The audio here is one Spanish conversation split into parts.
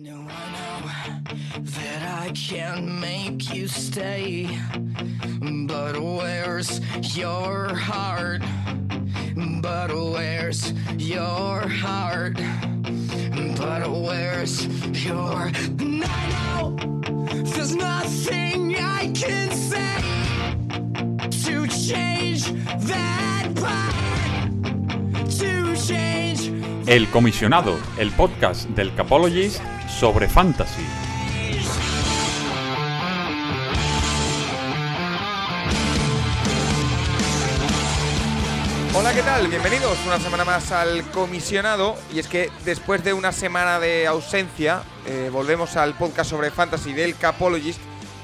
No, I know that I can make you stay, but where's your heart? But where's your heart? But where's your. And I know there's nothing I can say to change that part. To change. El Comisionado, el podcast del Capologist sobre fantasy. Hola, ¿qué tal? Bienvenidos una semana más al comisionado. Y es que después de una semana de ausencia, eh, volvemos al podcast sobre fantasy del Capologist.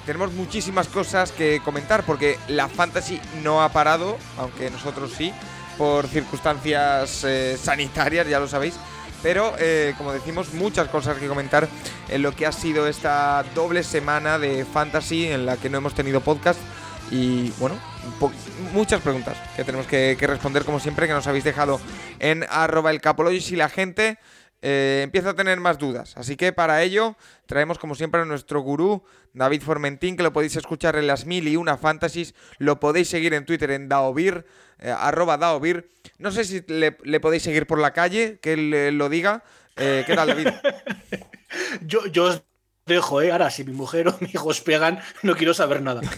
Tenemos muchísimas cosas que comentar porque la fantasy no ha parado, aunque nosotros sí, por circunstancias eh, sanitarias, ya lo sabéis. Pero, eh, como decimos, muchas cosas que comentar en lo que ha sido esta doble semana de fantasy en la que no hemos tenido podcast. Y bueno, muchas preguntas que tenemos que, responder como siempre, que nos habéis dejado en arroba el capologist y la gente eh, empieza a tener más dudas. Así que para ello traemos como siempre a nuestro gurú David Formentín, que lo podéis escuchar en las mil y una fantasies. Lo podéis seguir en Twitter en Daovir, eh, arroba Daovir. No sé si le, le podéis seguir por la calle, que él eh, lo diga. Eh, ¿Qué tal, David? Yo, yo os dejo, ¿eh? Ahora, si mi mujer o mi hijo os pegan, no quiero saber nada.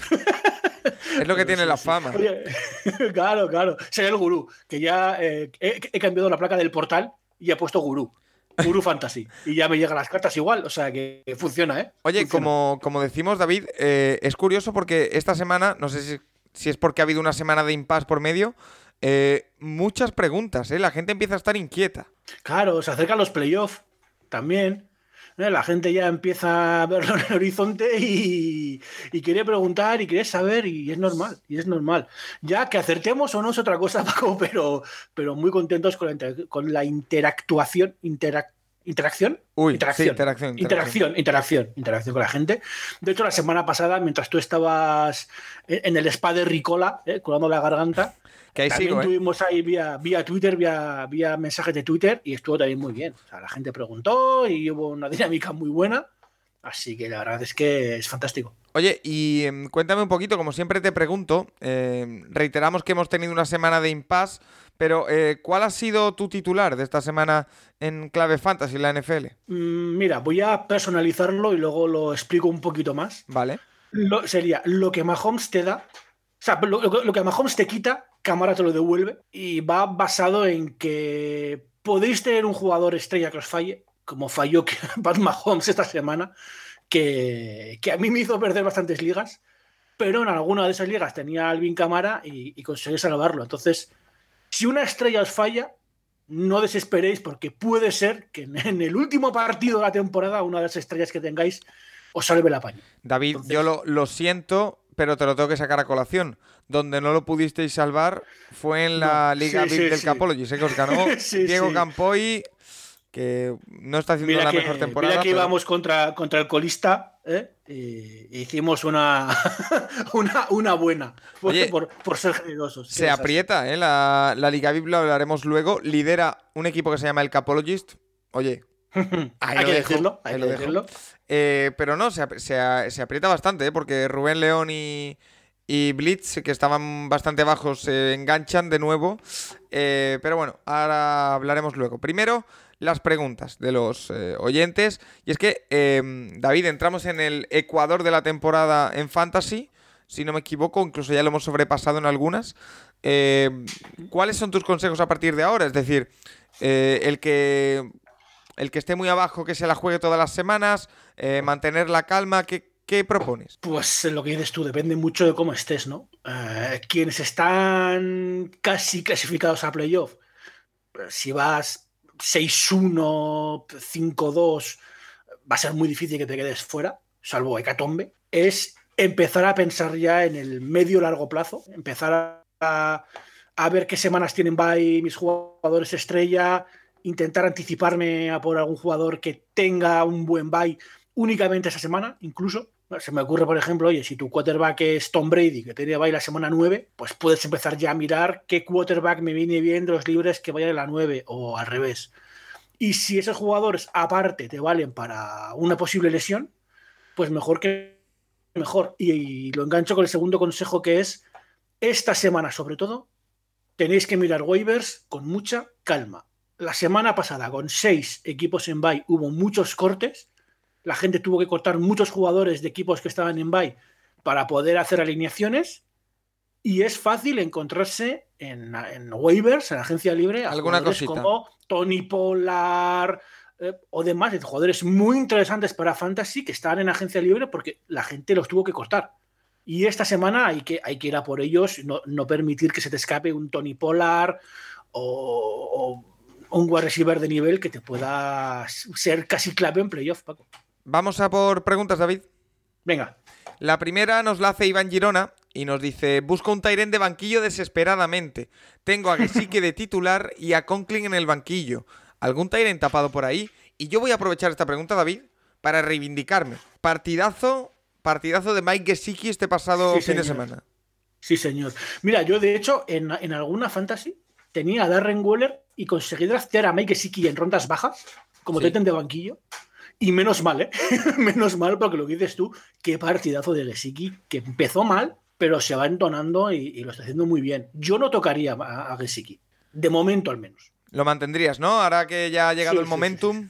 Es lo que tiene la fama. Oye, claro, claro. Soy el gurú, que ya eh, he, he cambiado la placa del portal y he puesto gurú. Gurú Fantasy. Y ya me llegan las cartas igual, o sea que funciona, ¿eh? Oye, Funciona. como, como decimos, David, eh, es curioso porque esta semana, no sé si, si es porque ha habido una semana de impasse por medio, eh, muchas preguntas, ¿eh? La gente empieza a estar inquieta. Claro, se acercan los playoffs también. ¿eh? La gente ya empieza a verlo en el horizonte y, quiere preguntar y quiere saber y es normal, y es normal. Ya que acertemos o no es otra cosa, Paco, pero, pero muy contentos con la, inter- interactuación, interac- interacción, Uy, interacción, sí, interacción, interacción, interacción, interacción con la gente. De hecho, la semana pasada, mientras tú estabas en en el spa de Ricola, ¿eh? curando la garganta, Que ahí también sigo, ¿eh? tuvimos ahí vía, vía Twitter, vía, vía mensajes de Twitter y estuvo también muy bien. O sea, la gente preguntó y hubo una dinámica muy buena. Así que la verdad es que es fantástico. Oye, y em, cuéntame un poquito, como siempre te pregunto, em, reiteramos que hemos tenido una semana de impasse, pero eh, ¿cuál ha sido tu titular de esta semana en clave fantasy, la NFL? Mm, Mira, voy a personalizarlo y luego lo explico un poquito más. ¿Vale? Lo- sería lo que Mahomes te da, o sea, lo, lo- lo que Mahomes te quita, Cámara te lo devuelve y va basado en que podéis tener un jugador estrella que os falle, como falló Pat Mahomes esta semana, que, que a mí me hizo perder bastantes ligas, pero en alguna de esas ligas tenía a Alvin Cámara y, y conseguí salvarlo. Entonces, si una estrella os falla, no desesperéis porque puede ser que en, el último partido de la temporada una de las estrellas que tengáis os salve la paña. David, Entonces- yo lo, lo siento, pero te lo tengo que sacar a colación. Donde no lo pudisteis salvar fue en la No, Liga sí, VIP sí, del sí. Capology. Sé que os ganó Diego. Campoy, que no está haciendo Mira la que, mejor temporada. mira que pero- íbamos contra, contra el colista ¿eh? y hicimos una, una, una buena por, Oye, por, por ser generosos. Se aprieta, ¿eh? La, la Liga VIP lo hablaremos luego. Lidera un equipo que se llama el Capologist. Oye, ahí hay lo que dejo, decirlo, ahí hay lo que dejo. decirlo. Eh, pero no, se, se se aprieta bastante, ¿eh? Porque Rubén León y, y Blitz, que estaban bastante bajos, se enganchan de nuevo. Eh, pero bueno, ahora hablaremos luego. Primero, las preguntas de los eh, oyentes. Y es que, eh, David, entramos en el Ecuador de la temporada en Fantasy. Si no me equivoco, incluso ya lo hemos sobrepasado en algunas. Eh, ¿Cuáles son tus consejos a partir de ahora? Es decir, eh, el que el que esté muy abajo, que se la juegue todas las semanas, eh, mantener la calma, ¿qué, qué propones? Pues lo que dices tú, depende mucho de cómo estés, ¿no? Quienes están casi clasificados a playoff, si vas 6-1, 5-2, va a ser muy difícil que te quedes fuera, salvo Hecatombe. Es empezar a pensar ya en el medio-largo plazo, empezar a, a ver qué semanas tienen bye mis jugadores estrella, intentar anticiparme a por algún jugador que tenga un buen bye únicamente esa semana, incluso. Se me ocurre, por ejemplo, oye, si tu quarterback es Tom Brady, que tiene bye la semana 9, pues puedes empezar ya a mirar qué quarterback me viene bien de los libres que vayan a la 9 o al revés. Y si esos jugadores aparte te valen para una posible lesión, pues mejor que mejor. Y, lo engancho con el segundo consejo que es, esta semana sobre todo, tenéis que mirar waivers con mucha calma. La semana pasada, con seis equipos en bye, hubo muchos cortes. La gente tuvo que cortar muchos jugadores de equipos que estaban en bye para poder hacer alineaciones. Y es fácil encontrarse en, waivers, en agencia libre, alguna cosita. como Tony Polar eh, o demás, de jugadores muy interesantes para Fantasy que estaban en agencia libre porque la gente los tuvo que cortar. Y esta semana hay que, hay que ir a por ellos, no, no permitir que se te escape un Tony Polar o, un wide receiver de nivel que te pueda ser casi clave en playoff, Paco. Vamos a por preguntas, David. Venga. La primera nos la hace Iván Girona y nos dice: Busco un Tyren de banquillo desesperadamente. Tengo a Gesicki de titular y a Conklin en el banquillo. ¿Algún Tyren tapado por ahí? Y yo voy a aprovechar esta pregunta, David, para reivindicarme. Partidazo, partidazo de Mike Gesicki este pasado fin de semana. Sí, señor. Mira, yo de hecho en, alguna fantasy tenía a Darren Waller y conseguí draftear a Mike Gesicki en rondas bajas, como sí. de banquillo. Y menos mal, ¿eh? menos mal, porque lo que dices tú, qué partidazo de Gesicki, que empezó mal, pero se va entonando y, lo está haciendo muy bien. Yo no tocaría a, a Gesicki, de momento al menos. Lo mantendrías, ¿no? Ahora que ya ha llegado el momentum.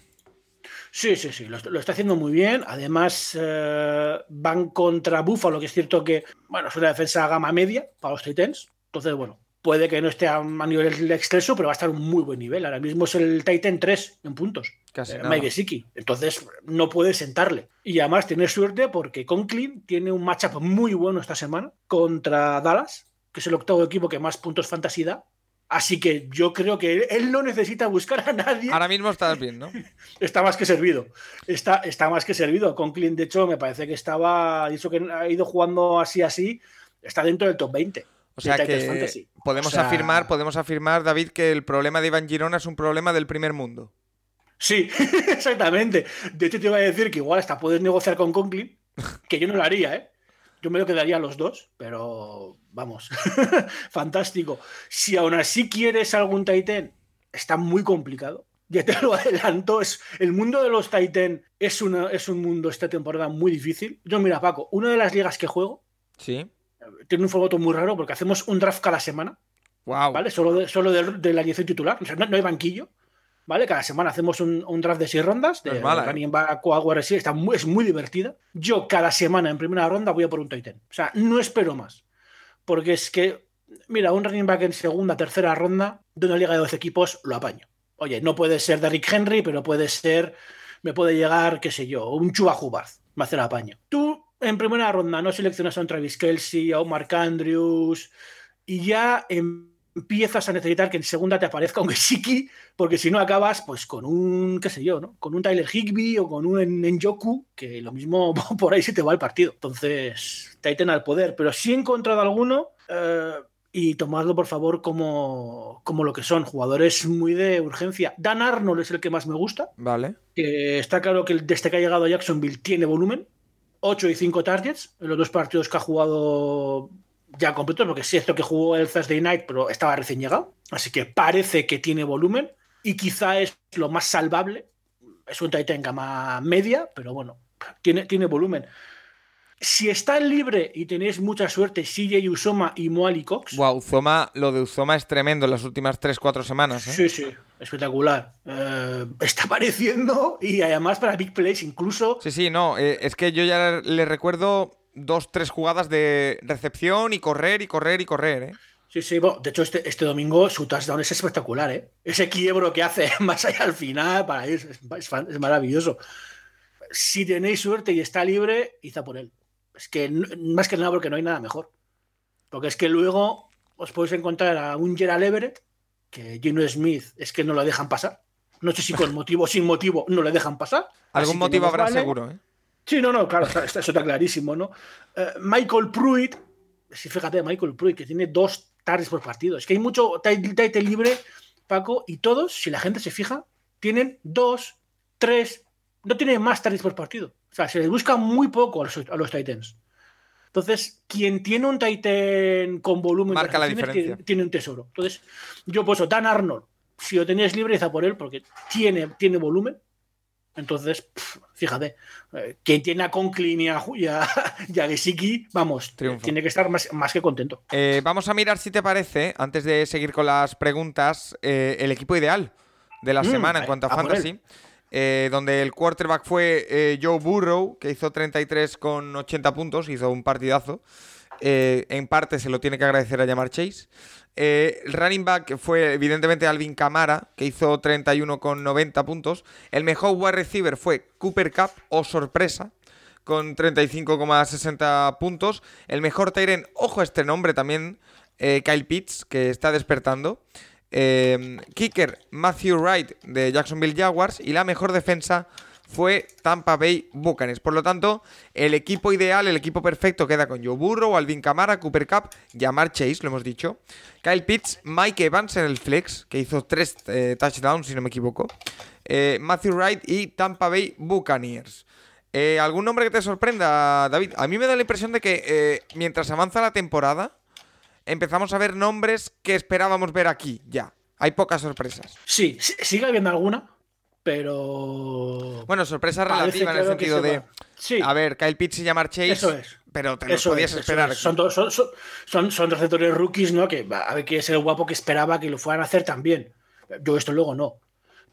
Sí, sí, sí, lo, está haciendo muy bien. Además, eh, van contra Buffalo, que es cierto que, bueno, es una defensa gama media para los Titans. Entonces, bueno, puede que no esté a, nivel exceso, pero va a estar a un muy buen nivel. Ahora mismo es el Titan 3 en puntos. Casi eh, Mike Siki. Entonces, no puede sentarle. Y además tiene suerte porque Conklin tiene un matchup muy bueno esta semana contra Dallas, que es el octavo equipo que más puntos fantasy da. Así que yo creo que él no necesita buscar a nadie. Ahora mismo está bien, ¿no? está más que servido. Está, está más que servido. Conklin, de hecho, me parece que estaba. Dicho que ha ido jugando así, así. Está dentro del top 20. O sea que podemos afirmar, podemos afirmar, David, que el problema de Iván Girona es un problema del primer mundo. Sí, exactamente. De hecho, te iba a decir que igual hasta puedes negociar con Conklin, que yo no lo haría, ¿eh? Yo me lo quedaría a los dos, pero vamos, fantástico. Si aún así quieres algún Titan, está muy complicado. Ya te lo adelanto, es, el mundo de los Titan es, una, es un mundo esta temporada muy difícil. Yo, mira, Paco, una de las ligas que juego ¿Sí? Tiene un formato muy raro porque hacemos un draft cada semana. Wow. ¿Vale? Solo de, solo de, la edición titular. O sea, no, hay banquillo. ¿Vale? Cada semana hacemos un, draft de seis rondas. De, mala, ¿eh? running back, está muy, es muy divertida. Yo cada semana en primera ronda voy a por un Titan. O sea, no espero más. Porque es que, mira, un running back en segunda, tercera ronda de una liga de 12 equipos lo apaño. Oye, no puede ser Derrick Henry, pero puede ser, me puede llegar, qué sé yo, un Chuba Hubbard. Me hace el apaño. Tú en primera ronda no seleccionas a un Travis Kelsey, a un Mark Andrews, y ya empiezas a necesitar que en segunda te aparezca un Gesicki, porque si no acabas pues con un, qué sé yo, ¿no? Con un Tyler Higby o con un Njoku, que lo mismo por ahí se te va el partido. Entonces, Titan al poder, pero si he encontrado alguno eh, y tomadlo por favor como, como lo que son, jugadores muy de urgencia. Dan Arnold es el que más me gusta. Vale. Que está claro que desde que ha llegado a Jacksonville tiene volumen. 8 y 5 targets en los dos partidos que ha jugado ya completo, porque es cierto que jugó el Thursday Night, pero estaba recién llegado. Así que parece que tiene volumen y quizá es lo más salvable. Es un Titan gama media, pero bueno, tiene, tiene volumen. Si están libre y tenéis mucha suerte, CJ Usoma y Moali Cox. Wow, Uzoma, lo de Uzoma es tremendo en las últimas 3-4 semanas. ¿eh? Sí, sí, espectacular. Eh, está apareciendo y además para Big Plays incluso. Sí, sí, no, eh, es que yo ya le recuerdo dos, tres jugadas de recepción y correr y correr y correr, ¿eh? Sí, sí, de hecho este, este domingo su touchdown es espectacular, ¿eh? Ese quiebro que hace más allá al final, para es, es, maravilloso. Si tenéis suerte y está libre, id por él. Es que más que nada porque no hay nada mejor. Porque es que luego os podéis encontrar a un Gerald Everett, que Gino Smith es que no lo dejan pasar. No sé si con motivo o sin motivo no le dejan pasar. Algún motivo habrá seguro, ¿eh? Sí, no, no, claro, eso está clarísimo, ¿no? Eh, Michael Pruitt, sí, fíjate, Michael Pruitt, que tiene dos tardes por partido. Es que hay mucho title libre, Paco, y todos, si la gente se fija, tienen dos, tres, no tienen más tardes por partido. O sea, se les busca muy poco a los, Titans. Entonces, quien tiene un Titan con volumen Marca la diferencia. tiene, un tesoro. Entonces, yo pues Dan Arnold, si lo tenías libre, iza por él, porque tiene, tiene volumen. Entonces, fíjate, eh, quien tiene a Conklin y a, y a, y a Gesicki, vamos, Triunfo. tiene que estar más, más que contento. Eh, vamos a mirar si te parece, antes de seguir con las preguntas, eh, el equipo ideal de la Mm, semana en a- cuanto a, a fantasy. Eh, donde el quarterback fue eh, Joe Burrow, que hizo 33 con 80 puntos, hizo un partidazo. Eh, en parte se lo tiene que agradecer a llamar Chase. Running back fue evidentemente Alvin Camara, que hizo 31 con 90 puntos. El mejor wide receiver fue Cooper Cup, o sorpresa, con 35,60 puntos. El mejor Tyren, ojo a este nombre también, Kyle Pitts, que está despertando. Eh, kicker, Matthew Wright de Jacksonville Jaguars. Y la mejor defensa fue Tampa Bay Buccaneers. Por lo tanto, el equipo ideal, el equipo perfecto queda con Joe Burrow, Alvin Kamara, Cooper Cup, Jamar Chase, lo hemos dicho. Kyle Pitts, Mike Evans en el flex, que hizo tres eh, touchdowns, si no me equivoco. Eh, Matthew Wright y Tampa Bay Buccaneers. Eh, ¿Algún nombre que te sorprenda, David? A mí me da la impresión de que mientras avanza la temporada, empezamos a ver nombres que esperábamos ver aquí, ya. Hay pocas sorpresas. Sí, sigue habiendo alguna, pero. Bueno, sorpresa relativa en el sentido se de. Sí, A ver, Kyle Pitts y Jamar Chase. Eso es. Pero te lo eso podías es, esperar. es. Son, dos- son, son, son, son receptores rookies, ¿no? Que a ver quién es el guapo que esperaba que lo fueran a hacer también. Yo esto luego no.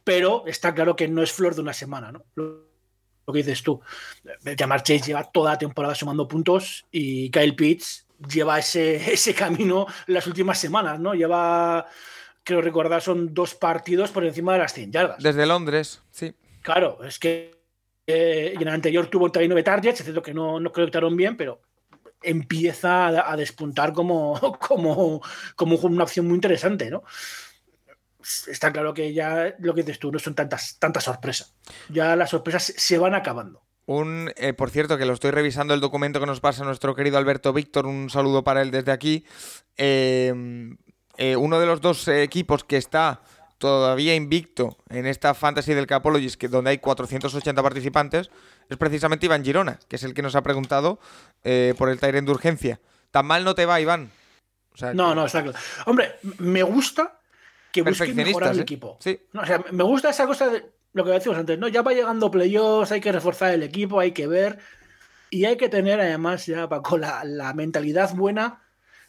Pero está claro que no es flor de una semana, ¿no? Lo, lo que dices tú. Jamar Chase lleva toda la temporada sumando puntos y Kyle Pitts lleva ese, ese camino las últimas semanas, ¿no? Lleva, creo recordar, son dos partidos por encima de las 100 yardas. Desde Londres, sí. Claro, es que eh, en el anterior tuvo 39 targets, es cierto que no, no conectaron bien, pero empieza a, a despuntar como, como, como una opción muy interesante, ¿no? Está claro que ya lo que dices tú no son tantas, tantas sorpresas. Ya las sorpresas se van acabando. Un, eh, por cierto, que lo estoy revisando el documento que nos pasa nuestro querido Alberto Víctor, un saludo para él desde aquí. Eh, eh, uno de los dos eh, equipos que está todavía invicto en esta Fantasy del Capologist, que donde hay 480 participantes, es precisamente Iván Girona, que es el que nos ha preguntado por el Tyrant de urgencia. Tan mal no te va, Iván. O sea, No, que- no, está claro. Hombre, me gusta que busquen mejorar el equipo. Sí. No, o sea, me gusta esa cosa de lo que decíamos antes, ¿no? Ya va llegando playoffs, hay que reforzar el equipo, hay que ver. Y hay que tener además ya, Paco, la, la mentalidad buena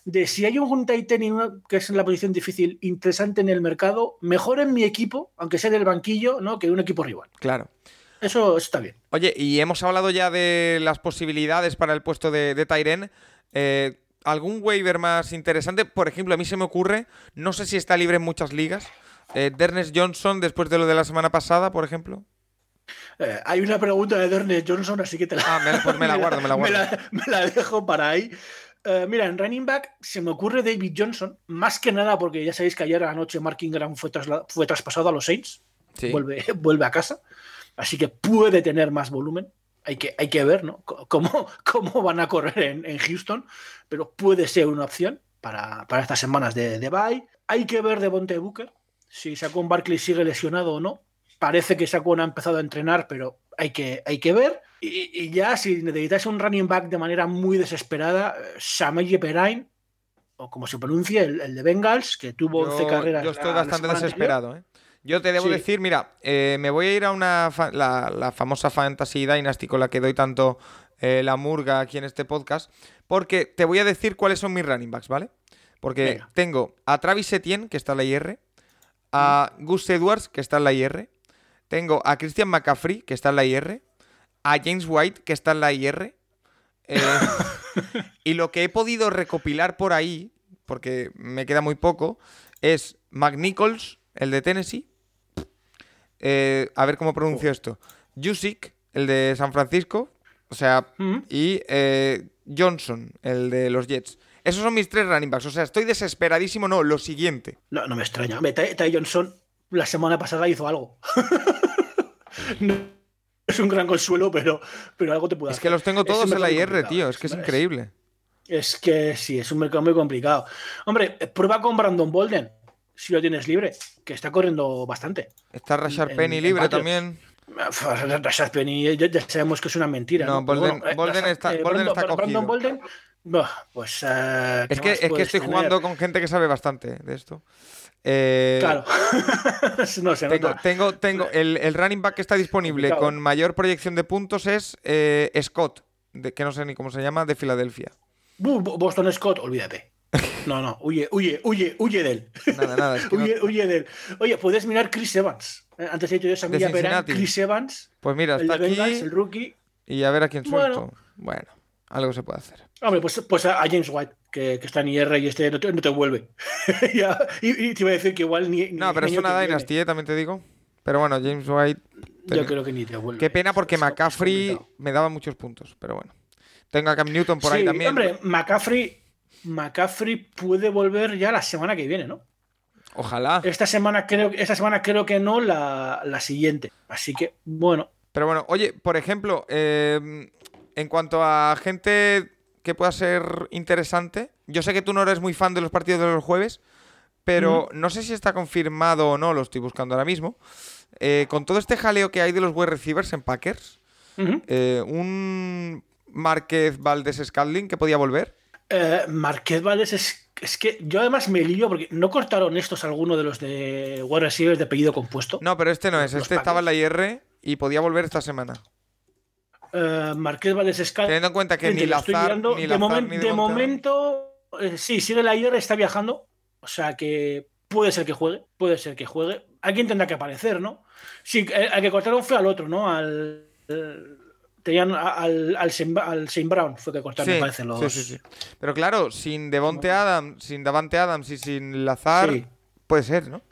de si hay un Titan que es en la posición difícil interesante en el mercado, mejor en mi equipo, aunque sea del banquillo, ¿no? Que un equipo rival. Claro. Eso, eso está bien. Oye, y hemos hablado ya de las posibilidades para el puesto de, de Tyren. Eh, ¿Algún waiver más interesante? Por ejemplo, a mí se me ocurre, no sé si está libre en muchas ligas. Eh, Dernes Johnson, después de lo de la semana pasada, por ejemplo. Eh, hay una pregunta de Dernest Johnson, así que te la, Ah, me la- pues me la guardo, me la guardo. me la dejo para ahí. Eh, mira, en running back se me ocurre David Johnson, más que nada porque ya sabéis que ayer anoche Mark Ingram fue, fue traspasado a los Saints, Sí. vuelve, vuelve a casa, así que puede tener más volumen. Hay que, hay que ver ¿no? C- cómo, cómo van a correr en, en Houston, pero puede ser una opción para, para estas semanas de, de bye. Hay que ver de Bonte Booker, si Saquon Barkley sigue lesionado o no. Parece que Saquon ha empezado a entrenar, pero hay que, hay que ver. Y, y ya, si necesitáis un running back de manera muy desesperada, eh, Samaje Perine, o como se pronuncia, el, el de Bengals, que tuvo 11 Yo, carreras. yo estoy la- la bastante anterior. desesperado, ¿eh? Yo te debo Sí. decir, mira, eh, me voy a ir a una fa- la, la famosa Fantasy Dynasty con la que doy tanto eh, la murga aquí en este podcast, porque te voy a decir cuáles son mis running backs, ¿vale? Porque Venga. tengo a Travis Etienne, que está en la IR, a Gus Edwards, que está en la IR, tengo a Christian McCaffrey, que está en la IR, a James White, que está en la IR, eh, y lo que he podido recopilar por ahí, porque me queda muy poco, es McNichols, el de Tennessee. eh, a ver cómo pronuncio esto. Jusic, el de San Francisco. O sea, Mm. y eh, Johnson, el de los Jets. Esos son mis tres running backs. O sea, estoy desesperadísimo. No, lo siguiente. No, no me extraña. Ty, Johnson la semana pasada hizo algo. no es un gran consuelo, pero, pero algo te puede Es hacer. que los tengo todos en la IR, tío. Es que es increíble. Es que sí, es un mercado muy complicado. Hombre, eh, prueba con Brandon Bolden, si lo tienes libre, que está corriendo bastante. Está Rashard en- Penny en libre también. Rashad Penny, ya, ya sabemos que es una mentira. No, ¿no? Bolden- eh, Bolden está- eh, Bolden Brandon- está Brandon cogido. Bolden, bah, pues. eh, ¿qué Es que, es que estoy tener? jugando con gente que sabe bastante de esto. Eh, Claro. no se Tengo, nota. tengo, tengo el, el running back que está disponible con mayor proyección de puntos es eh, Scott, de, que no sé ni cómo se llama, de Filadelfia. Boston Scott, olvídate. No, no, huye, huye, huye, huye de él. Nada, nada. es que no- Huye, de él. Oye, puedes mirar Chris Evans. Antes he dicho yo Samilla Perán. Chris Evans, Pues mira, el está de aquí Bengals, el rookie. y a ver a quién Bueno. suelto. Bueno, algo se puede hacer. Hombre, pues, pues a James White, que, que está en IR y este no te, no te vuelve. Ya, y, y te iba a decir que igual ni. No, ni pero es una. Dynasty, eh, también te digo. Pero bueno, James White. Yo creo que ni te vuelve. Qué pena porque McCaffrey me daba muchos puntos, pero bueno. Tengo a Cam Newton por ahí también. Hombre, McCaffrey, McCaffrey puede volver ya la semana que viene, ¿no? Ojalá. Esta semana creo, esta semana creo que no, la, la siguiente. Así que, bueno. Pero bueno, oye, por ejemplo, eh, en cuanto a gente que pueda ser interesante, yo sé que tú no eres muy fan de los partidos de los jueves, pero no sé si está confirmado o no, lo estoy buscando ahora mismo. Eh, con todo este jaleo que hay de los wide receivers en Packers, eh, un Márquez Valdés Scalding que podía volver. Eh, Marquez Valdés es, es que yo además me lío porque no cortaron estos alguno de los de wide receivers de apellido compuesto. No, pero este no es, Los este estaba en la IR y podía volver esta semana. Eh, Marquez Valdés Scal- Teniendo en cuenta que ni Lazar, ni de, Lazar, momen- ni de Devonta- momento, eh, sí, sigue la IR, está viajando. O sea que puede ser que juegue, puede ser que juegue. Alguien tendrá que aparecer, ¿no? Sí, eh, al que cortaron fue al otro, ¿no? Al. tenían al, al, Shane, al Shane Brown, fue que cortaron, me parece, los. sí, sí, sí. Pero claro, sin Devonte Adams, sin Davante Adams y sin Lazar, Sí. puede ser, ¿no?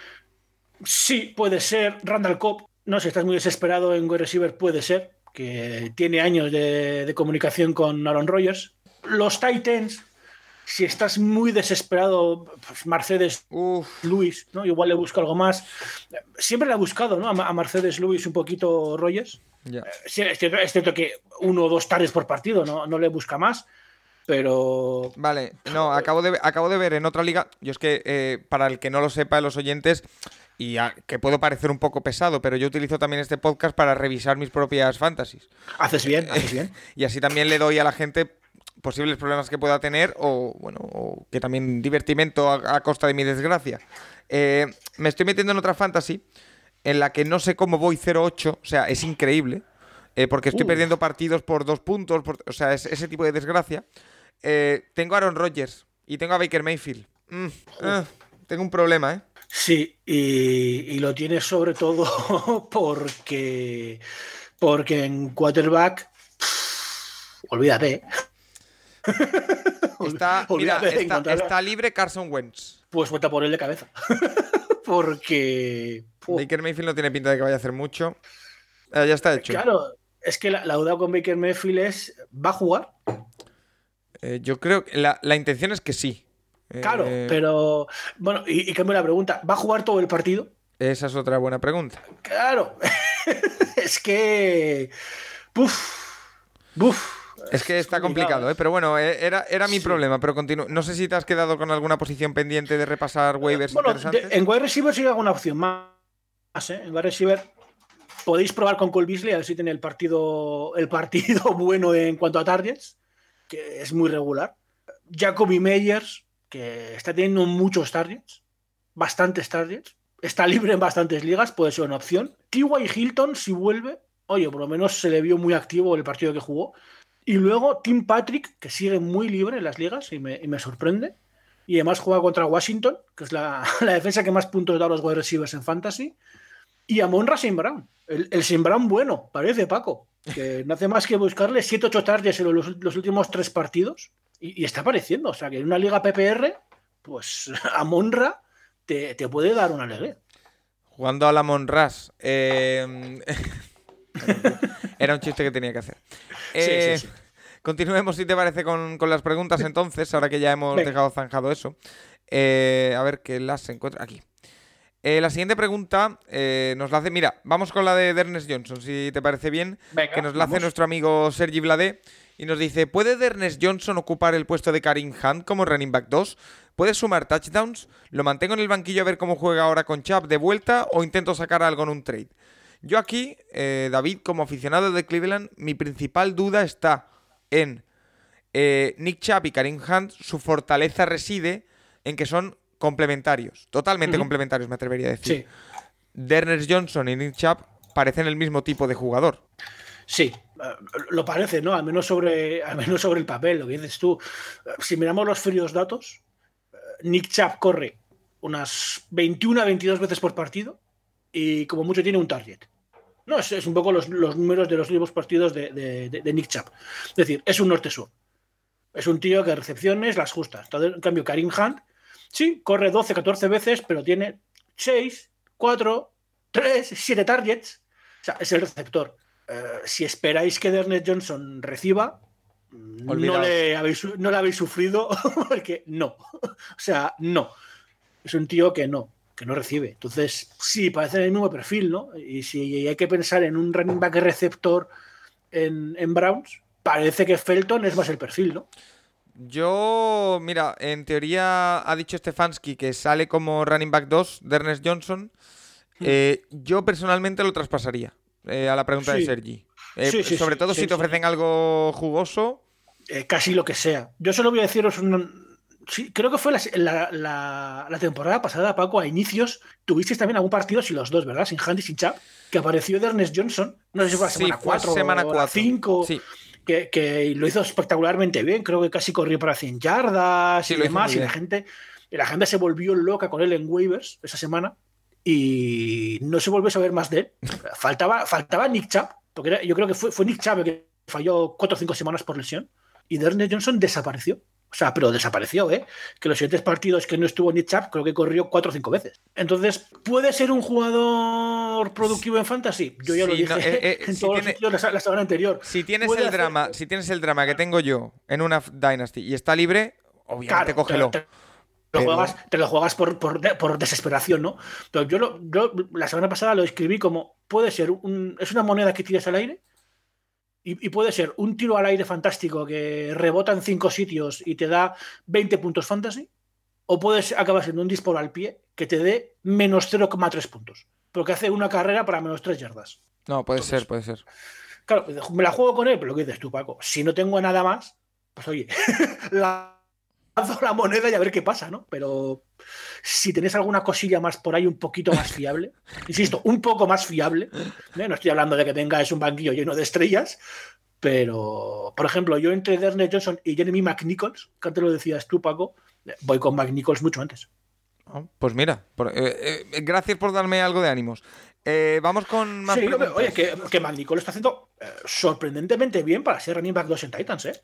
Sí, puede ser. Randall Cobb, no sé, estás muy desesperado en wide receiver, puede ser. Que tiene años de, de comunicación con Aaron Rodgers. Los Titans, si estás muy desesperado, pues Mercedes Uf, Luis, ¿no? Igual le busco algo más. Siempre le ha buscado, ¿no? A Mercedes Luis un poquito Rogers. es cierto que uno o dos tardes por partido, ¿no? No le busca más. Pero. Vale, no, acabo de, acabo de ver en otra liga, yo es que eh, para el que no lo sepa de los oyentes, y a- que puedo parecer un poco pesado, pero yo utilizo también este podcast para revisar mis propias fantasies. Haces bien, haces bien. Y así también le doy a la gente posibles problemas que pueda tener o, bueno, o que también divertimento a, a costa de mi desgracia. Eh, me estoy metiendo en otra fantasy en la que no sé cómo voy 0-8, o sea, es increíble, eh, porque estoy Uh. perdiendo partidos por dos puntos, por- o sea, es ese tipo de desgracia. Eh, tengo a Aaron Rodgers y tengo a Baker Mayfield. Mm, ah, tengo un problema, ¿eh? Sí, y, y lo tienes sobre todo porque. Porque en quarterback. pff, olvídate. ¿eh? Está, mira, está, libre Carson Wentz. Pues vuelta por él de cabeza. porque. Baker Mayfield no tiene pinta de que vaya a hacer mucho. Eh, ya está hecho. Claro, es que la, la duda con Baker Mayfield es. ¿Va a jugar? Eh, yo creo que la, la intención es que sí. Claro, Eh, pero. Bueno, y, y cambio la pregunta. ¿Va a jugar todo el partido? Esa es otra buena pregunta. Claro. es que. Buf. Buf. Es que está complicado, ¿eh? pero bueno, eh, era, era mi Sí. problema, pero continúo. No sé si te has quedado con alguna posición pendiente de repasar waivers Bueno, interesantes. de- en wide receiver sí hay alguna opción más. ¿eh? En wide receiver podéis probar con Cole Beasley a ver si tiene el partido, el partido bueno en cuanto a targets, que es muy regular. Jacoby Meyers, que está teniendo muchos targets, bastantes targets. Está libre en bastantes ligas, puede ser una opción. T.Y. Hilton, si vuelve, oye, por lo menos se le vio muy activo el partido que jugó. Y luego Tim Patrick, que sigue muy libre en las ligas y me, y me sorprende. Y además juega contra Washington, que es la, la defensa que más puntos da a los wide receivers en fantasy. Y a Monra Saint Brown. El, el Saint Brown bueno, parece Paco. Que no hace más que buscarle 7-8 targets en los, los últimos tres partidos. Y, y está apareciendo. O sea que en una liga PPR, pues a Monra te, te puede dar una alegría. Jugando a la Monras. eh, Era un chiste que tenía que hacer. Eh, sí, sí. Continuemos, si te parece, con, con las preguntas entonces, ahora que ya hemos Venga. dejado zanjado eso. Eh, a ver que las encuentro aquí. Eh, la siguiente pregunta eh, nos la hace. Mira, vamos con la de Ernest Johnson, si te parece bien. Venga, que nos la hace vamos. nuestro amigo Sergi Bladé. Y nos dice: ¿Puede Ernest Johnson ocupar el puesto de Karim Hunt como running back 2? ¿Puede sumar touchdowns? ¿Lo mantengo en el banquillo a ver cómo juega ahora con Chubb de vuelta o intento sacar algo en un trade? Yo aquí, eh, David, como aficionado de Cleveland, mi principal duda está en eh, Nick Chubb y Karim Hunt. Su fortaleza reside en que son complementarios, totalmente complementarios, me atrevería a decir. Sí, Derners Johnson y Nick Chubb parecen el mismo tipo de jugador. sí. eh, Lo parece, ¿no? Al menos sobre, al menos sobre el papel, lo que dices tú. Eh, Si miramos los fríos datos, eh, Nick Chubb corre unas 21 a 22 veces por partido y como mucho tiene un target. No, es, es un poco los, los números de los últimos partidos de, de- de- de Nick Chubb. Es decir, es un norte-sur. Es un tío que recepciones las justas. Entonces, en cambio, Karim Hunt, sí, corre 12, 14 veces, pero tiene 6, 4, 3, 7 targets. O sea, es el receptor. Eh, si esperáis que Dernet Johnson reciba, no le, habéis, su- no le habéis sufrido, porque no. O sea, no. Es un tío que no, que no recibe. Entonces, sí, parece el mismo perfil, ¿no? Y si hay que pensar en un running back receptor en, en Browns, parece que Felton es más el perfil, ¿no? Yo, mira, en teoría ha dicho Stefanski que sale como running back 2 de Ernest Johnson. Hmm. Eh, yo personalmente lo traspasaría eh, a la pregunta de Sí. Sergi. Eh, Sí, sí, sobre sí, todo sí, si te sí. ofrecen algo jugoso. Casi lo que sea. Yo solo voy a deciros un. sí, creo que fue la, la- la- la temporada pasada, Paco, a inicios, tuvisteis también algún partido, si los dos, ¿verdad? Sin Handy, sin Chap, que apareció de Ernest Johnson, no sé si fue la Sí, semana fue 4 semana o la cuatro. 5, Sí. Que, que lo hizo espectacularmente bien, creo que casi corrió para 100 yardas Sí, y demás, y la gente, la gente se volvió loca con él en waivers esa semana y no se volvió a saber más de él. Faltaba, faltaba Nick Chubb, porque era- yo creo que fue, fue Nick Chubb que falló 4 o 5 semanas por lesión y Dernest Johnson desapareció. O sea, pero desapareció, ¿eh? Que los siguientes partidos que no estuvo Nick Chubb, creo que corrió 4 o 5 veces. Entonces, ¿puede ser un jugador productivo en Fantasy? Yo ya lo dije no, eh, eh, en si todos tiene- los sitios la, la semana anterior. Si tienes el hacer- drama, si tienes el drama que tengo yo en una Dynasty y está libre, obviamente Claro, cógelo. Te, te lo Pero- juegas, te lo juegas por, por, por desesperación, ¿no? Pero yo, lo- yo la semana pasada lo escribí como puede ser un, es una moneda que tiras al aire y, y puede ser un tiro al aire fantástico que rebota en cinco sitios y te da 20 puntos fantasy o puedes acabar siendo un disparo al pie que te dé menos 0,3 puntos porque hace una carrera para menos 3 yardas. No, puede Entonces- ser, puede ser. Claro, me la juego con él, pero lo que dices tú, Paco. Si no tengo nada más, pues oye, la- lanzo la moneda y a ver qué pasa, ¿no? Pero si tenéis alguna cosilla más por ahí un poquito más fiable, insisto, un poco más fiable, ¿eh? no estoy hablando de que tengáis un banquillo lleno de estrellas, pero, por ejemplo, yo entre Dernest Johnson y Jeremy McNichols, que antes lo decías tú, Paco, voy con McNichols mucho antes. Ah, Pues mira, por- eh, eh, gracias por darme algo de ánimos. Eh, vamos con más Sí, preguntas. oye, que, que McNichols está haciendo sorprendentemente bien para ser running back 2 en Titans, ¿eh?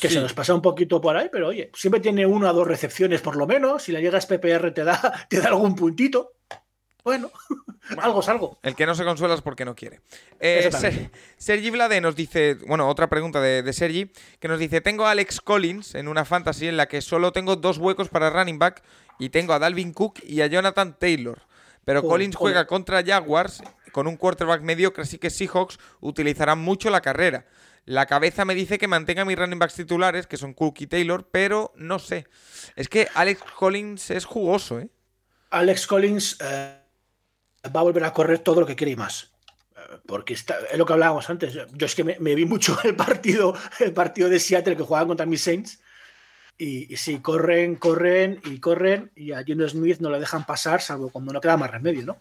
Que Sí. se nos pasa un poquito por ahí, pero oye, siempre tiene una o dos recepciones por lo menos. Si le llegas PPR te da, te da algún puntito. Bueno, algo es algo. El que no se consuela es porque no quiere. Eh. Ser- Sergi Vlade nos dice, bueno, otra pregunta de, de Sergi, que nos dice, tengo a Alex Collins en una fantasy en la que solo tengo dos huecos para running back y tengo a Dalvin Cook y a Jonathan Taylor. Pero Joder, Collins juega joder. contra Jaguars con un quarterback mediocre, así que Seahawks utilizarán mucho la carrera. La cabeza me dice que mantenga mis running backs titulares, que son Cook y Taylor, pero no sé. Es que Alex Collins es jugoso, ¿eh? Alex Collins eh, va a volver a correr todo lo que quiere y más. Eh, Porque está, es lo que hablábamos antes. Yo es que me, vi mucho el partido, el partido de Seattle que jugaban contra mis Saints. Y, y sí, corren, corren y corren. Y a Geno Smith no le dejan pasar, salvo cuando no queda más remedio, ¿no?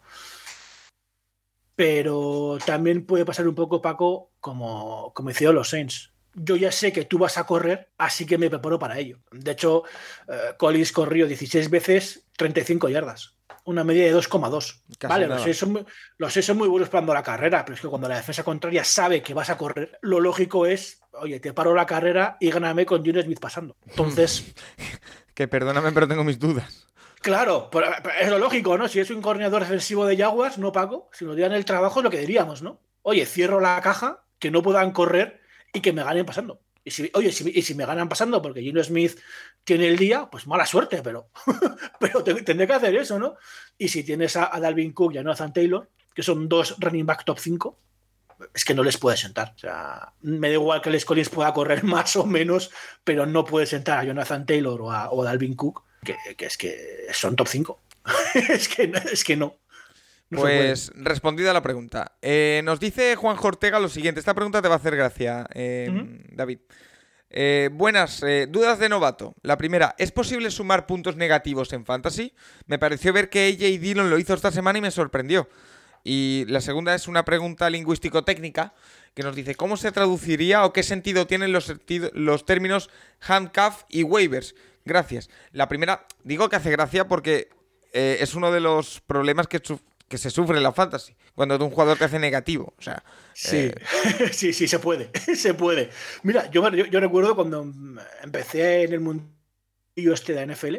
Pero también puede pasar un poco, Paco, como, como hicieron los Saints. Yo ya sé que tú vas a correr, así que me preparo para ello. De hecho, eh, Collins corrió 16 veces 35 yardas. Una media de 2,2. Casi Vale, los seis, son muy, los seis son muy buenos parando la carrera, pero es que cuando la defensa contraria sabe que vas a correr, lo lógico es, oye, te paro la carrera y gáname con Junior Smith pasando. Entonces, Que perdóname, pero tengo mis dudas. Claro, pero- es lo lógico, ¿no? Si es un coordinador defensivo de Jaguars, no Paco, si nos dieran el trabajo es lo que diríamos, ¿no? Oye, cierro la caja, que no puedan correr y que me ganen pasando. Y si, oye, si, y si me ganan pasando porque Gino Smith tiene el día, pues mala suerte, pero, pero te- tendré que hacer eso, ¿no? Y si tienes a, Dalvin Cook y a Nathan Taylor, que son dos running back top 5, es que no les puedes sentar. O sea, me da igual que Les Collins pueda correr más o menos, pero no puedes sentar a Jonathan Taylor o a, o a Dalvin Cook, que, que es que son top 5. es, que, es que no. Pues respondida la pregunta. Eh, nos dice Juan Ortega lo siguiente. Esta pregunta te va a hacer gracia, eh. David. Eh, buenas, eh, dudas de novato. La primera, ¿es posible sumar puntos negativos en Fantasy? Me pareció ver que y Dillon lo hizo esta semana y me sorprendió. Y la segunda es una pregunta lingüístico-técnica que nos dice cómo se traduciría o qué sentido tienen los, los términos handcuff y waivers. Gracias. La primera, digo que hace gracia porque eh, es uno de los problemas que, que se sufre en la fantasy, cuando un jugador te hace negativo. O sea, sí, eh, sí, sí, se puede, se puede. Mira, yo, yo, recuerdo cuando empecé en el mundillo este de NFL,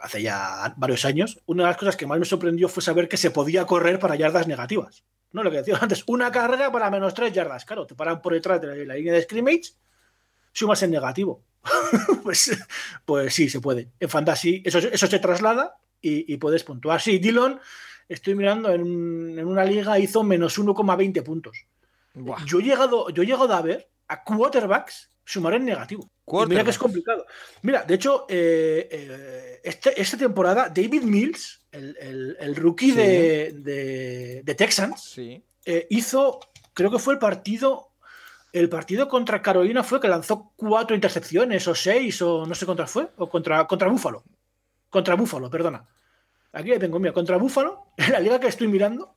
hace ya varios años, una de las cosas que más me sorprendió fue saber que se podía correr para yardas negativas. ¿no? Lo que decía antes, una carrera para menos tres yardas. Claro, te paran por detrás de la, línea de scrimmage, sumas en negativo. pues, pues sí, se puede. En fantasy eso, eso se traslada y, puedes puntuar. Sí, Dillon, estoy mirando, en, una liga hizo menos 1,20 puntos. Yo he, llegado, yo he llegado a ver a quarterbacks sumar en negativo. Mira que es complicado. Mira, de hecho, eh, eh, este, esta temporada, David Mills, el, rookie de, de, Texans, eh, hizo, creo que fue el partido, el partido contra Carolina fue que lanzó cuatro intercepciones o seis o no sé contra fue, o contra, contra Búfalo. Contra Búfalo, perdona. Aquí le tengo, mira, contra Búfalo, en la liga que estoy mirando,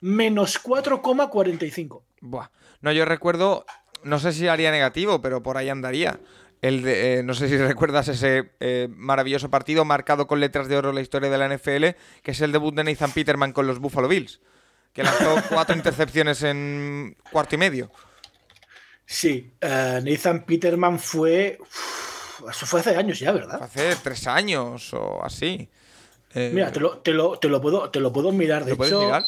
menos 4,45. Buah. No, yo recuerdo, no sé si haría negativo, pero por ahí andaría. El de, eh, no sé si recuerdas ese eh, maravilloso partido marcado con letras de oro en la historia de la NFL, que es el debut de Nathan Peterman con los Buffalo Bills, que lanzó cuatro intercepciones en cuarto y medio. Sí, uh, Nathan Peterman fue... eso fue hace años ya, ¿verdad? Hace tres años o así. Eh, mira, te lo, te, lo, te lo, puedo, te lo puedo mirar. De hecho, mirar?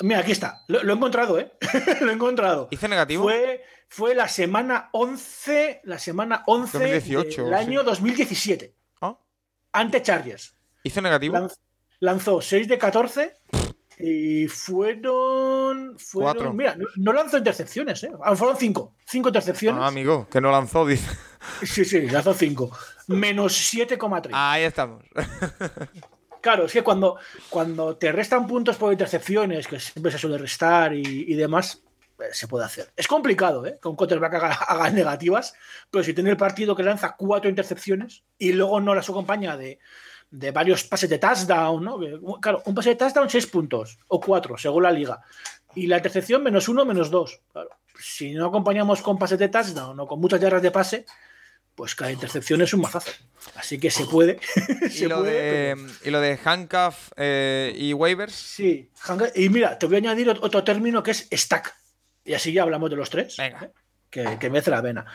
mira, aquí está. Lo, he encontrado, ¿eh? lo he encontrado. ¿Hice negativo? Fue, fue la semana 11, la semana 11 del año 2017. ¿Ah? Ante Chargers. ¿Hizo negativo? lanzó 6 de 14 y fueron. fueron mira, no, lanzó intercepciones, ¿eh? Ah, fueron 5. 5 intercepciones. Ah, amigo, que no lanzó, dice. Sí, sí, lanzó 5. Menos 7,3. Ahí estamos. Claro, es que cuando, cuando te restan puntos por intercepciones, que siempre se suele restar y demás, eh, se puede hacer. Es complicado, ¿eh? Que un quarterback haga, negativas, pero si tiene el partido que lanza cuatro intercepciones y luego no las acompaña de, varios pases de touchdown, ¿no? Claro, un pase de touchdown, seis puntos o cuatro, según la liga. Y la intercepción, menos uno, menos dos. Si no acompañamos con pases de touchdown o con muchas yardas de pase, pues cada intercepción es un mazazo. Así que se puede. ¿Y, lo de, ¿Y, lo de, handcuff eh, y waivers? Sí, y mira, te voy a añadir otro término que es stack. Y así ya hablamos de los tres. Venga. ¿eh? Que, que me hace la pena.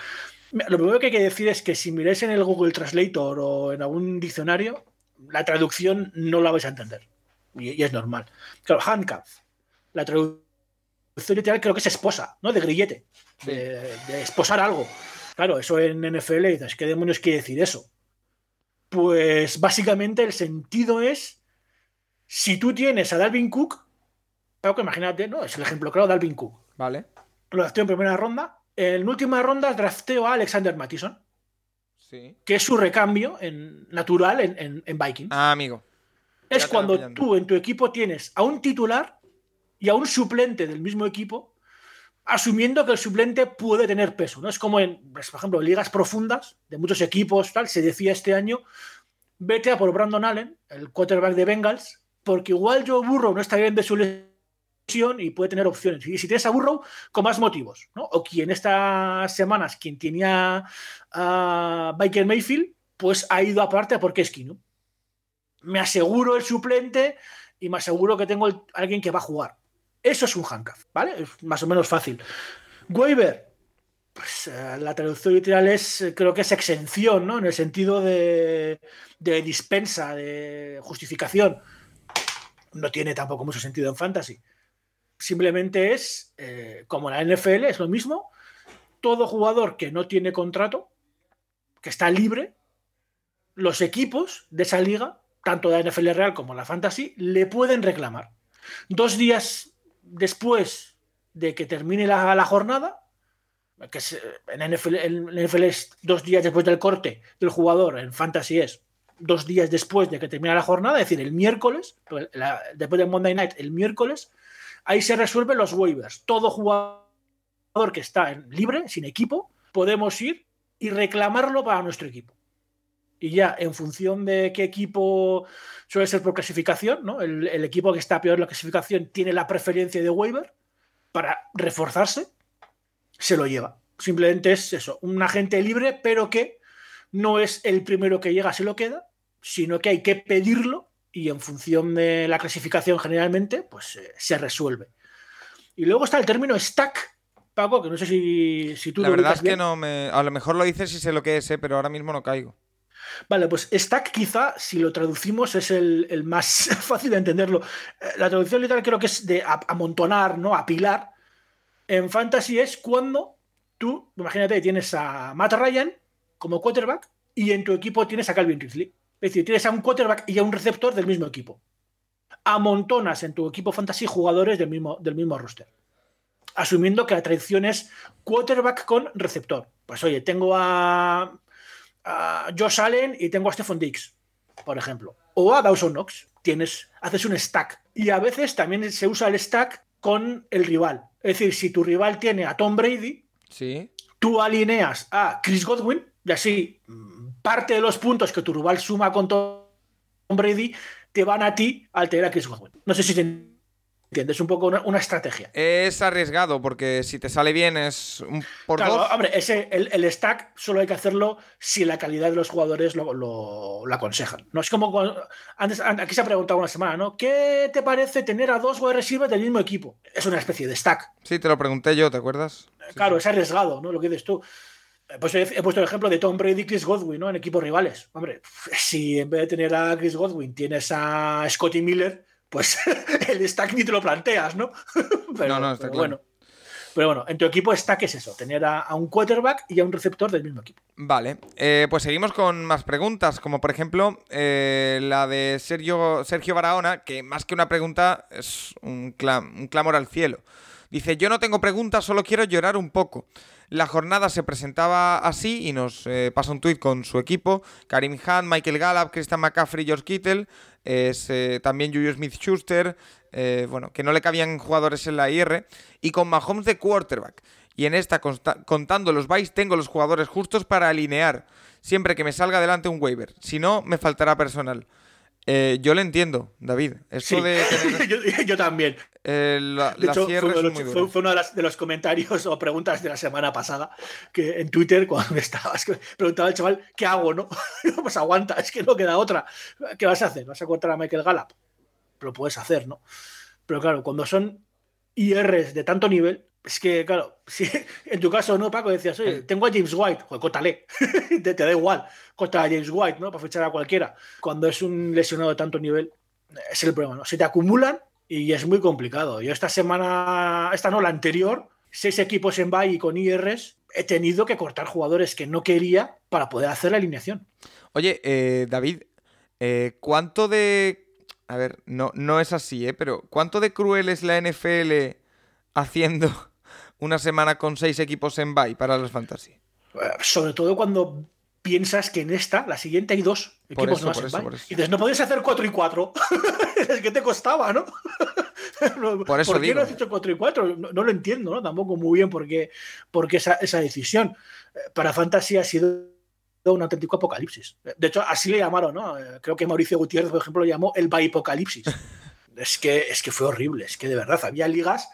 Lo primero que hay que decir es que si miráis en el Google Translator o en algún diccionario, la traducción no la vais a entender. Y, es normal. Claro, handcuff. La traducción literal creo que es esposa, ¿no? De grillete. De, esposar algo. Claro, eso en NFL dices, ¿qué demonios quiere decir eso? Pues básicamente el sentido es si tú tienes a Dalvin Cook, claro que imagínate, ¿no? Es el ejemplo claro, Dalvin Cook. Vale. Lo drafteo en primera ronda. En última ronda drafteo a Alexander Mattison. Sí. Que es su recambio en, natural en, en, Vikings. Ah, amigo. Es cuando tú en tu equipo tienes a un titular y a un suplente del mismo equipo, asumiendo que el suplente puede tener peso. ¿no? Es como en, pues, por ejemplo, ligas profundas de muchos equipos, tal, se decía este año, vete a por Brandon Allen, el quarterback de Bengals, porque igual Joe Burrow no está bien de su y puede tener opciones. Y si tienes a Burrow, con más motivos. ¿no? O quien estas semanas, quien tenía a Baker Mayfield, pues ha ido aparte a por ¿no? Me aseguro el suplente y me aseguro que tengo alguien que va a jugar. Eso es un handcuff, ¿vale? Es más o menos fácil. Waiver, pues eh, la traducción literal es, creo que es exención, ¿no? En el sentido de, de dispensa, de justificación. No tiene tampoco mucho sentido en fantasy. Simplemente es, eh, como la NFL, es lo mismo. Todo jugador que no tiene contrato, que está libre, los equipos de esa liga, tanto la NFL Real como la Fantasy, le pueden reclamar. Dos días después de que termine la, jornada, que en, NFL, en NFL es dos días después del corte del jugador, en Fantasy es dos días después de que termine la jornada, es decir, el miércoles, después del Monday Night, el miércoles, Ahí se resuelven los waivers. Todo jugador que está en libre, sin equipo, podemos ir y reclamarlo para nuestro equipo. Y ya, en función de qué equipo suele ser por clasificación, ¿no? el, el equipo que está peor en la clasificación tiene la preferencia de waiver para reforzarse, se lo lleva. Simplemente es eso, un agente libre, pero que no es el primero que llega, se lo queda, sino que hay que pedirlo y en función de la clasificación generalmente, pues eh, se resuelve. Y luego está el término stack, Paco, que no sé si, si tú La lo verdad es que bien. no me. A lo mejor lo dices y sé lo que es, eh, pero ahora mismo no caigo. Vale, pues stack quizá, si lo traducimos, es el, el más fácil de entenderlo. Eh, La traducción literal creo que es de amontonar, ¿no? Apilar. En fantasy es cuando tú, imagínate, tienes a Matt Ryan como quarterback y en tu equipo tienes a Calvin Ridley. Es decir, tienes a un quarterback y a un receptor del mismo equipo. Amontonas en tu equipo fantasy jugadores del mismo, del mismo roster. Asumiendo que la tradición es quarterback con receptor. Pues oye, tengo a, a Josh Allen y tengo a Stephon Diggs, por ejemplo. O a Dawson Knox. Tienes, haces un stack. Y a veces también se usa el stack con el rival. Es decir, si tu rival tiene a Tom Brady, Sí. tú alineas a Chris Godwin y así mm, parte de los puntos que tu rival suma con Tom Brady te van a ti al tener a Chris Godwin. No sé si se entiende, es un poco una, una estrategia. Es arriesgado porque si te sale bien es un por Claro, dos. hombre, ese, el, el stack solo hay que hacerlo si la calidad de los jugadores lo, lo- lo aconsejan. No es como cuando- antes, an- aquí se ha preguntado una semana, ¿no? ¿Qué te parece tener a dos wide receivers del mismo equipo? Es una especie de stack. Sí, te lo pregunté yo, ¿te acuerdas? Sí, Claro, sí. es arriesgado, ¿no? Lo que dices tú. Pues he, he puesto el ejemplo de Tom Brady y Chris Godwin, ¿no? En equipos rivales. Hombre, si en vez de tener a Chris Godwin tienes a Scotty Miller, pues el stack ni te lo planteas, ¿no? pero, No, no, está pero claro. bueno. Pero bueno, en tu equipo stack es eso, tener a, a un quarterback y a un receptor del mismo equipo. Vale, eh, pues seguimos con más preguntas, como por ejemplo eh, la de Sergio, Sergio Barahona, que más que una pregunta es un, clam- un clamor al cielo. Dice, yo no tengo preguntas, solo quiero llorar un poco. La jornada se presentaba así y nos eh, pasa un tuit con su equipo. Karim Hunt, Michael Gallup, Christian McCaffrey, George Kittle, eh, también Julius Smith-Schuster, eh, bueno, que no le cabían jugadores en la IR, y con Mahomes de quarterback. Y en esta, contando los buys, tengo los jugadores justos para alinear, siempre que me salga adelante un waiver. Si no, me faltará personal. Eh, yo le entiendo, David. Sí. de tener yo, yo también. eh, la, De la hecho, fue uno, de los, muy fue- duro. fue uno de, las- de los comentarios o preguntas de la semana pasada que en Twitter, cuando estabas, preguntaba el chaval, ¿qué hago? No, pues aguanta, es que no queda otra. ¿Qué vas a hacer? ¿Vas a cortar a Michael Gallup? Lo puedes hacer, ¿no? Pero claro, cuando son IRs de tanto nivel, es que, claro, si en tu caso, ¿no, Paco? Decías, oye, tengo a James White, pues córtale, te, te da igual, corta a James White, ¿no? Para fichar a cualquiera. Cuando es un lesionado de tanto nivel, es el problema, ¿no? Se te acumulan y es muy complicado. Yo esta semana, esta no, la anterior, seis equipos en bye y con IRs, he tenido que cortar jugadores que no quería para poder hacer la alineación. Oye, eh, David, eh, ¿cuánto de... A ver, no, no es así, ¿eh? Pero ¿cuánto de cruel es la NFL haciendo una semana con seis equipos en bye para los fantasy? Eh, Sobre todo cuando piensas que en esta, la siguiente, hay dos Por equipos eso, más por en eso, bye. por eso. Y dices, no podías hacer 4 y 4. es que te costaba, ¿no? Por eso qué digo. no has hecho 4 y 4? No, no lo entiendo, ¿no? Tampoco muy bien por qué, por qué esa, esa decisión. Eh, Para Fantasy ha sido un auténtico apocalipsis. De hecho, así le llamaron, ¿no? Eh, Creo que Mauricio Gutiérrez, por ejemplo, lo llamó el apocalipsis. es, que, es que fue horrible, es que de verdad había ligas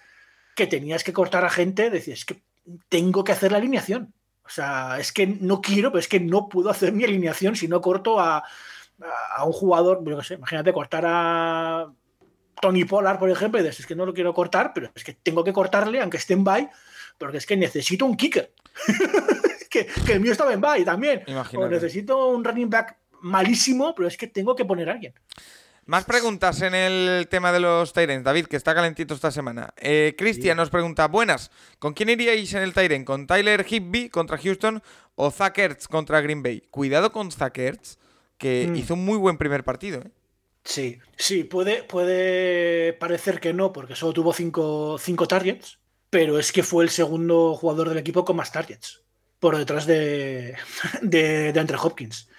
que tenías que cortar a gente, decías, es que tengo que hacer la alineación. O sea, es que no quiero, pero es que no puedo hacer mi alineación si no corto a, a- un jugador, yo qué sé, imagínate cortar a Tony Pollard, por ejemplo, y dices, es que no lo quiero cortar, pero es que tengo que cortarle, aunque esté en bye, porque es que necesito un kicker. que, que el mío estaba en bye también. O necesito un running back malísimo, pero es que tengo que poner a alguien. Más preguntas en el tema de los Tyrants, David, que está calentito esta semana. Eh, Cristian nos pregunta, buenas, ¿con quién iríais en el Tyrant? ¿Con Tyler Higby contra Houston o Zach Ertz contra Green Bay? Cuidado con Zach Ertz, que Mm. hizo un muy buen primer partido. ¿eh? Sí, sí, puede, puede parecer que no, porque solo tuvo cinco, cinco targets, pero es que fue el segundo jugador del equipo con más targets, por detrás de, de, de Andre Hopkins.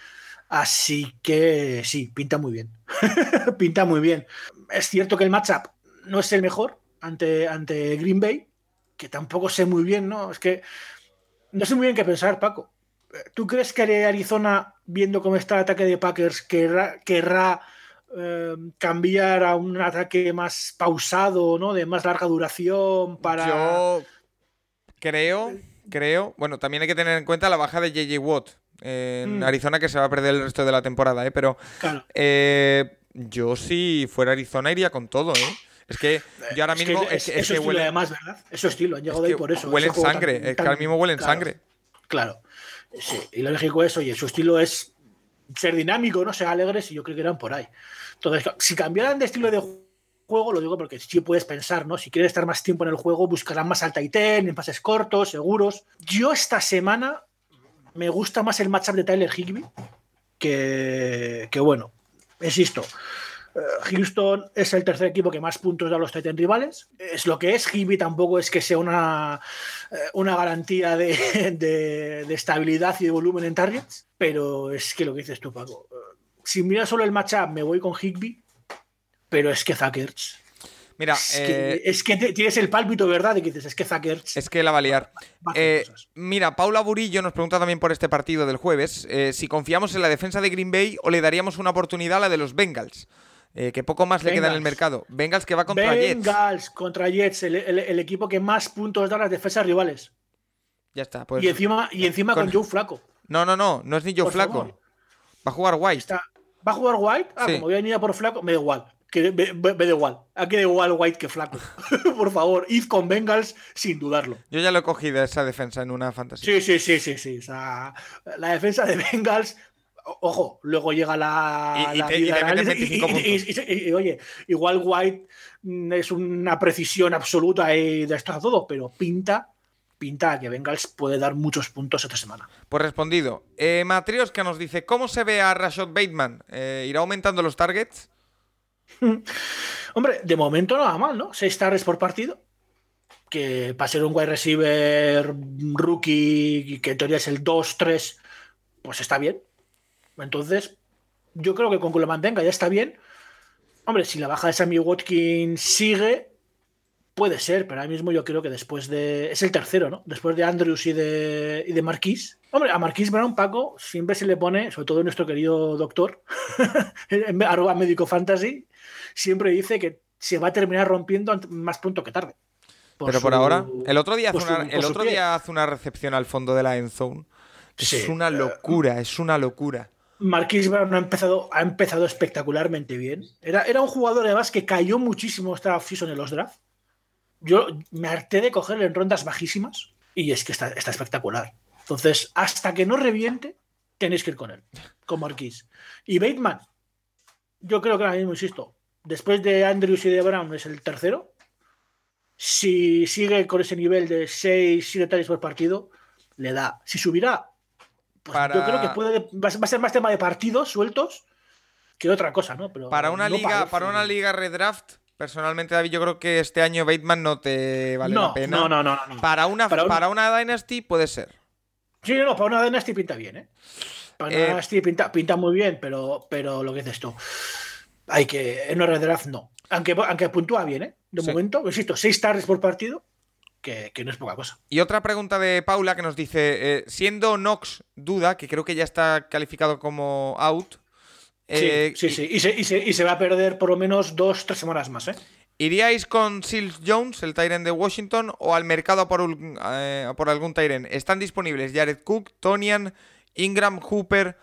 Así que sí, pinta muy bien. pinta muy bien. Es cierto que el matchup no es el mejor ante, ante Green Bay, que tampoco sé muy bien, ¿no? Es que no sé muy bien qué pensar, Paco. ¿Tú crees que Arizona, viendo cómo está el ataque de Packers, querrá, querrá eh, cambiar a un ataque más pausado, ¿no? De más larga duración para. Yo creo, creo. Bueno, también hay que tener en cuenta la baja de JJ Watt en Mm. Arizona, que se va a perder el resto de la temporada, ¿eh? Pero Claro. eh, yo si fuera Arizona iría con todo, ¿eh? Es que yo ahora Es que mismo es, es, que- es que estilo huele, además, ¿verdad? Eso estilo, han es llegado ahí por eso. huele ese en juego sangre, tan- es que ahora mismo huele en claro, sangre. Claro. Sí, y lo lógico es, oye, su estilo es ser dinámico, no ser alegres, y yo creo que eran por ahí. Entonces, si cambiaran de estilo de juego, lo digo porque sí puedes pensar, ¿no? Si quieres estar más tiempo en el juego, buscarán más alta y ten, en pases cortos, seguros. Yo esta semana me gusta más el matchup de Tyler Higby que, que bueno, insisto. eh, Houston es el tercer equipo que más puntos da a los Titans rivales. Es lo que es. Higby tampoco es que sea una, eh, una garantía de, de- de estabilidad y de volumen en targets, pero es que lo que dices tú, Paco. eh, Si miras solo el matchup, me voy con Higby, pero es que Zackers. Mira, Es, eh, que, es que te- tienes el pálpito, ¿verdad? Que dices, es que Zackers es que la va a liar. va Eh, mira, Paula Burillo nos pregunta también por este partido del jueves eh, si confiamos en la defensa de Green Bay o le daríamos una oportunidad a la de los Bengals. eh, que poco más le queda en el mercado. Bengals que va contra Jets. Bengals contra Jets, el, el- el equipo que más puntos da a las defensas rivales. Ya está. Pues... y encima, y encima con, con- Joe Flaco. No, no, no, no es ni Joe Por Flaco. favor. Va a jugar White. Está- ¿Va a jugar White? Ah, Sí. como voy a venir a por Flaco, me da igual. Que me, me- me da igual. Aquí da igual White que Flaco. por favor, id con Bengals sin dudarlo. Yo ya lo he cogido esa defensa en una fantasía. Sí, sí, sí, sí, sí. O sea, la defensa de Bengals. Ojo, luego llega la. Y- y la te- y vida te meten análisis 25 y- y- y- y- y, oye, igual White mm, es una precisión absoluta y destroza todo, pero pinta, pinta que Bengals puede dar muchos puntos esta semana. Pues respondido. Eh, Matrioska nos dice: ¿Cómo se ve a Rashad Bateman? Eh, ¿Irá aumentando los targets? Hombre, de momento no va mal, ¿no? Seis targets por partido. Que para ser un wide receiver rookie, que en teoría es el 2-3, pues está bien. Entonces, yo creo que con que lo mantenga ya está bien. Hombre, si la baja de Sammy Watkins sigue, puede ser, pero ahora mismo yo creo que después de. Es el tercero, ¿no? Después de Andrews y de, y de Marquis. Hombre, a Marquis Brown, Paco, siempre se le pone, sobre todo nuestro querido doctor, arroba médico fantasy, siempre dice que se va a terminar rompiendo más pronto que tarde. Pero por ahora, el otro día hace su- una, el otro día hace una recepción al fondo de la end zone. Es Sí, una eh, locura, es una locura. Marquis Brown ha empezado, ha empezado espectacularmente bien. Era, era un jugador además que cayó muchísimo esta offseason en los drafts. Yo me harté de cogerle en rondas bajísimas y es que está, está espectacular. Entonces, hasta que no reviente, tenéis que ir con él, con Marquis. Y Bateman, yo creo que ahora mismo, insisto, después de Andrews y de Brown es el tercero. Si sigue con ese nivel de 6, 7 targets por partido, le da. Si subirá, pues Para- yo creo que puede, va a ser- más tema de partidos sueltos que otra cosa, ¿no? Pero Para una no liga, parece. para una liga redraft, personalmente, David, yo creo que este año Bateman no te vale no, la pena. No, no, no, no. Para una, Para para, un- una Dynasty puede ser. Sí, no, para una Dynasty pinta bien, ¿eh? Para una Eh, Dynasty pinta, pinta muy bien, pero, pero lo que dices tú, hay que. En draft no. Aunque, aunque puntúa bien, ¿eh? De Sí. momento, insisto, seis tardes por partido, que, que no es poca cosa. Y otra pregunta de Paula que nos dice, eh, siendo Knox duda, que creo que ya está calificado como out, eh, sí, sí, sí. Y se, y, se, y se va a perder por lo menos dos, tres semanas más, ¿eh? ¿iríais con Seals Jones, el Tyrant de Washington, o al mercado por, un- eh, por algún Tyrant? Están disponibles Jared Cook, Tonian, Ingram, Hooper.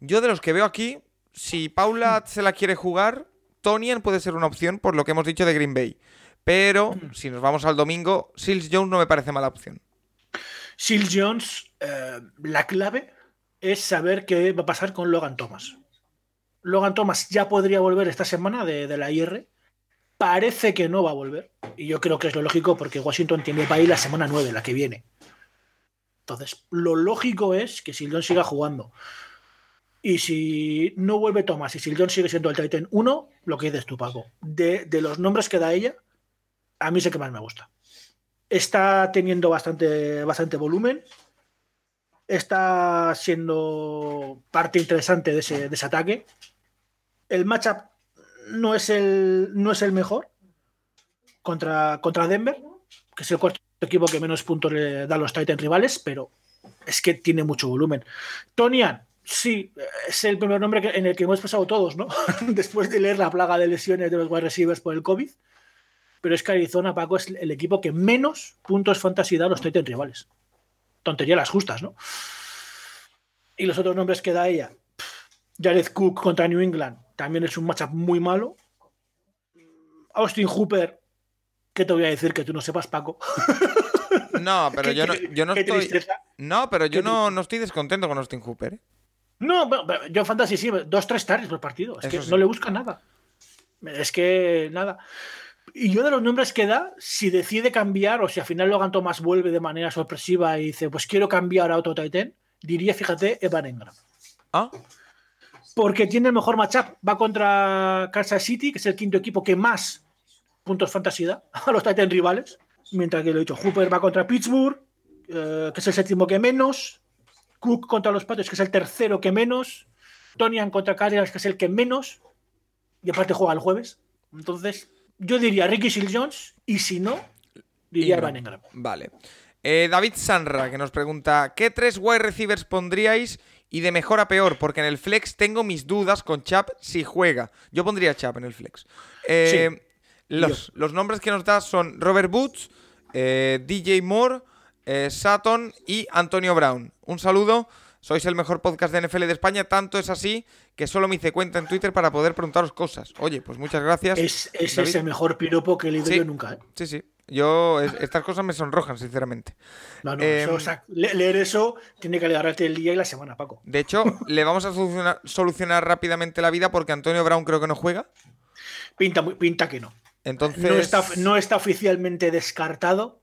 Yo de los que veo aquí, si Paula se la quiere jugar, Tonian puede ser una opción por lo que hemos dicho de Green Bay. Pero si nos vamos al domingo, Seals Jones no me parece mala opción. Sil Jones, eh, la clave es saber qué va a pasar con Logan Thomas. Logan Thomas ya podría volver esta semana de, de la IR. Parece que no va a volver. Y yo creo que es lo lógico porque Washington tiene para ir la semana 9, la que viene. Entonces, lo lógico es que Sil Jones siga jugando. Y si no vuelve Thomas y Sil Jones sigue siendo el Titan 1, lo que dices tú, Paco. De, de los nombres que da ella, a mí es el que más me gusta está teniendo bastante, bastante volumen. Está siendo parte interesante de ese, de ataque. El matchup no es el, no es el mejor contra, contra Denver, que es el cuarto equipo que menos puntos le da a los Titans rivales, pero es que tiene mucho volumen. Tonian, sí, es el primer nombre en el que hemos pasado todos, ¿no? Después de leer la plaga de lesiones de los wide receivers por el COVID. Pero es que Arizona, Paco, es el equipo que menos puntos fantasy da a los rivales. Tontería las justas, ¿no? Y los otros nombres que da ella. Jared Cook contra New England también es un matchup muy malo. Austin Hooper, ¿qué te voy a decir que tú no sepas, Paco? No, pero yo no, yo no estoy. No, pero yo no, no, estoy descontento con Austin Hooper. ¿eh? No, yo Fantasy sí, dos, tres targets por partido. Es que no le busca nada. Es que nada. Y yo de los nombres que da, si decide cambiar o si al final Logan Thomas vuelve de manera sorpresiva y dice, pues quiero cambiar a otro Titan, diría, fíjate, Evan Engram. Ah porque tiene el mejor matchup. Va contra Kansas City, que es el quinto equipo que más puntos fantasy da a los Titans rivales. Mientras que lo he dicho, Hooper va contra Pittsburgh, eh, que es el séptimo que menos. Cook contra los Patriots, que es el tercero que menos. Tonian contra Cardinals, que es el que menos. Y aparte juega el jueves. Entonces, yo diría Ricky Seal Jones. Y si no, diría Van Engram. Vale. Eh, David Sanra, que nos pregunta: ¿Qué tres wide receivers pondríais y de mejor a peor, porque en el flex tengo mis dudas con Chap si juega. Yo pondría Chap en el flex. Eh, los, nombres que nos da son Robert Boots, eh, DJ Moore, eh, Sutton y Antonio Brown. Un saludo. Sois el mejor podcast de NFL de España, tanto es así que solo me hice cuenta en Twitter para poder preguntaros cosas. Oye, pues muchas gracias. Es, es el mejor piropo que he leído yo nunca. Sí, sí. Yo, estas cosas me sonrojan, sinceramente. No, no, em, leer eso tiene que alegrarte el día y la semana, Paco. De hecho, le vamos a solucionar, rápidamente la vida porque Antonio Brown creo que no juega. Pinta, pinta que no. Entonces. No está, no está oficialmente descartado,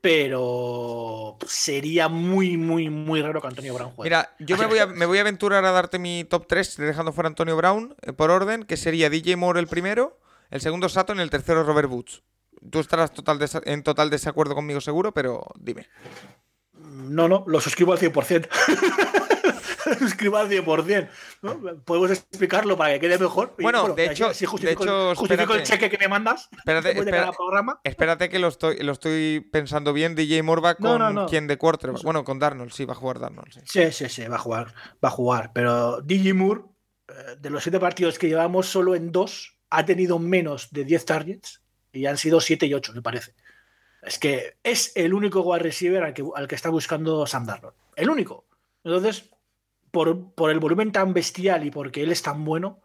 pero sería muy, muy, muy raro que Antonio Brown juegue. Mira, yo me voy, a, me voy, a, aventurar a darte mi top 3 dejando fuera a Antonio Brown eh, por orden, que sería DJ Moore el primero, el segundo Sutton y el tercero Robert Woods. Tú estarás total en total desacuerdo conmigo seguro, pero dime. No, no, lo suscribo al 100%. suscribo al 100%. ¿no? Podemos explicarlo para que quede mejor. Bueno, de, hecho, si justifico, el cheque que me mandas. Espérate, programa. espérate que lo estoy, lo estoy pensando bien. DJ Morba con quien de quarterback. Bueno, con Darnold, sí, va a jugar Darnold. Sí. sí, sí, va a jugar. Va a jugar. Pero DJ Moore, eh, de los siete partidos que llevamos, solo en dos ha tenido menos de 10 targets y han sido 7 y 8, me parece. Es que es el único wide receiver al que, al que está buscando Sam Darnold. El único. Entonces, por, el volumen tan bestial y porque él es tan bueno,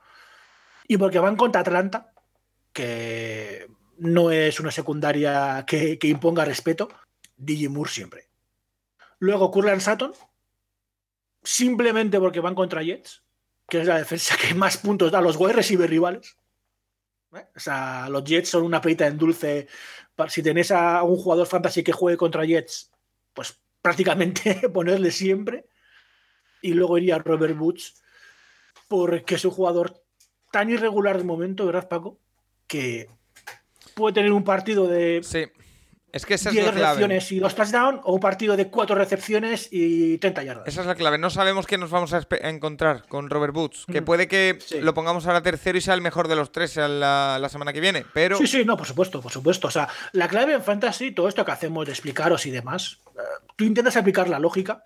y porque van contra Atlanta, que no es una secundaria que, que imponga respeto, DJ Moore siempre. Luego Curran Sutton, simplemente porque van contra Jets, que es la defensa que más puntos da a los wide receiver rivales. ¿eh? O sea, los Jets son una perita en dulce. Si tenés a un jugador fantasy que juegue contra Jets, pues prácticamente ponerle siempre. Y luego iría Robert Woods, porque es un jugador tan irregular de momento, ¿verdad, Paco? Que puede tener un partido de sí. Es que esa es 10 recepciones y dos touchdowns o un partido de 4 recepciones y 30 yardas. Esa es la clave. No sabemos qué nos vamos a encontrar con Robert Woods. Que mm. puede que lo pongamos a la tercera y sea el mejor de los tres la, la, semana que viene. Pero... Sí, sí, no, por supuesto, por supuesto. O sea, la clave en Fantasy, todo esto que hacemos de explicaros y demás, eh, tú intentas aplicar la lógica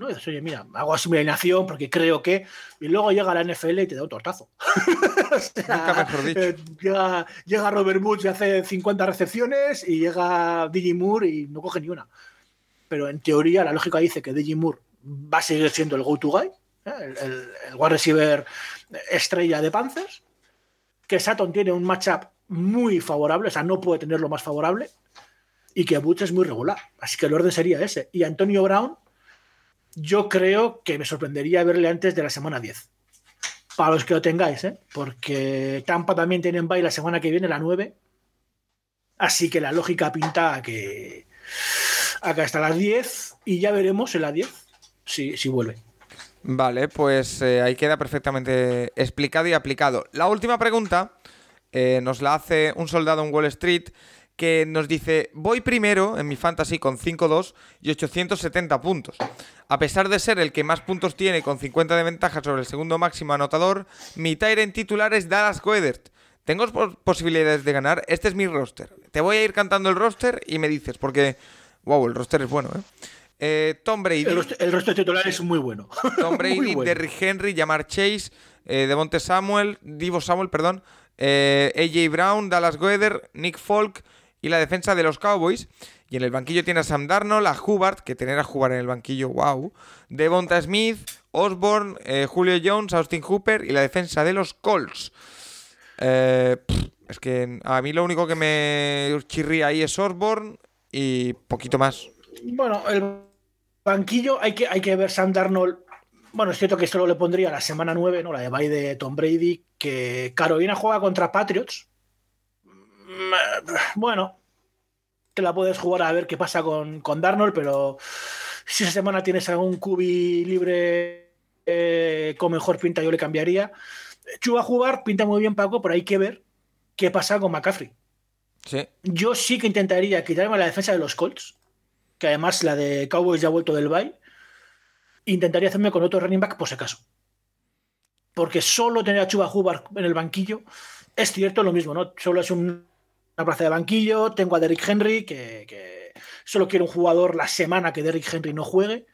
¿no? dices, oye, mira, hago así mi alineación porque creo que. Y luego llega la NFL y te da un tortazo. Eh, llega, Robert Woods y hace 50 recepciones y llega Digi Moore y no coge ni una. Pero en teoría, la lógica dice que Digi Moore va a seguir siendo el go-to guy, ¿eh? el, el, wide receiver estrella de Panthers. Que Sutton tiene un matchup muy favorable, o sea, no puede tenerlo más favorable. Y que Woods es muy regular. Así que el orden sería ese. Y Antonio Brown yo creo que me sorprendería verle antes de la semana 10. Para los que lo tengáis, ¿eh? porque Tampa también tiene en bye la semana que viene, la 9. Así que la lógica pinta que acá está las 10 y ya veremos en la 10 si, si vuelve. Vale, pues eh, ahí queda perfectamente explicado y aplicado. La última pregunta eh, nos la hace un soldado en Wall Street que nos dice, voy primero en mi fantasy con 5-2 y 870 puntos. A pesar de ser el que más puntos tiene con 50 de ventaja sobre el segundo máximo anotador, mi en titular es Dallas Goedert. ¿Tengo posibilidades de ganar? Este es mi roster. Te voy a ir cantando el roster y me dices, porque, wow, el roster es bueno, ¿eh? Eh, Tom Brady. El de titulares es muy bueno. Tom Brady, bueno. Derrick Henry, Jamar Chase, eh, Devonte Samuel, Divo Samuel, perdón, eh, AJ Brown, Dallas Goeder, Nick Folk y la defensa de los Cowboys. Y en el banquillo tiene a Sam Darnold, a Hubbard, que tener a jugar en el banquillo, wow. Devonta Smith, Osborne, eh, Julio Jones, Austin Hooper y la defensa de los Colts. Eh, es que a mí lo único que me chirría ahí es Osborne y poquito más. Bueno, el banquillo hay que, hay que ver Sam Darnold. Bueno, es cierto que solo le pondría la semana 9, ¿no? La de bye de Tom Brady, que Carolina juega contra Patriots. Mm, Bueno, te la puedes jugar a ver qué pasa con, con Darnold, pero si esa semana tienes a un cubi libre eh, con mejor pinta, yo le cambiaría. Chuba a jugar, pinta muy bien Paco, pero hay que ver qué pasa con McCaffrey. Sí. Yo sí que intentaría quitarme la defensa de los Colts, que además la de Cowboys ya ha vuelto del bye. Intentaría hacerme con otro running back por si acaso. Porque solo tener a Chuba Hubbard en el banquillo es cierto lo mismo, ¿no? Solo es un- una plaza de banquillo. Tengo a Derrick Henry, que, que solo quiero un jugador la semana que Derrick Henry no juegue.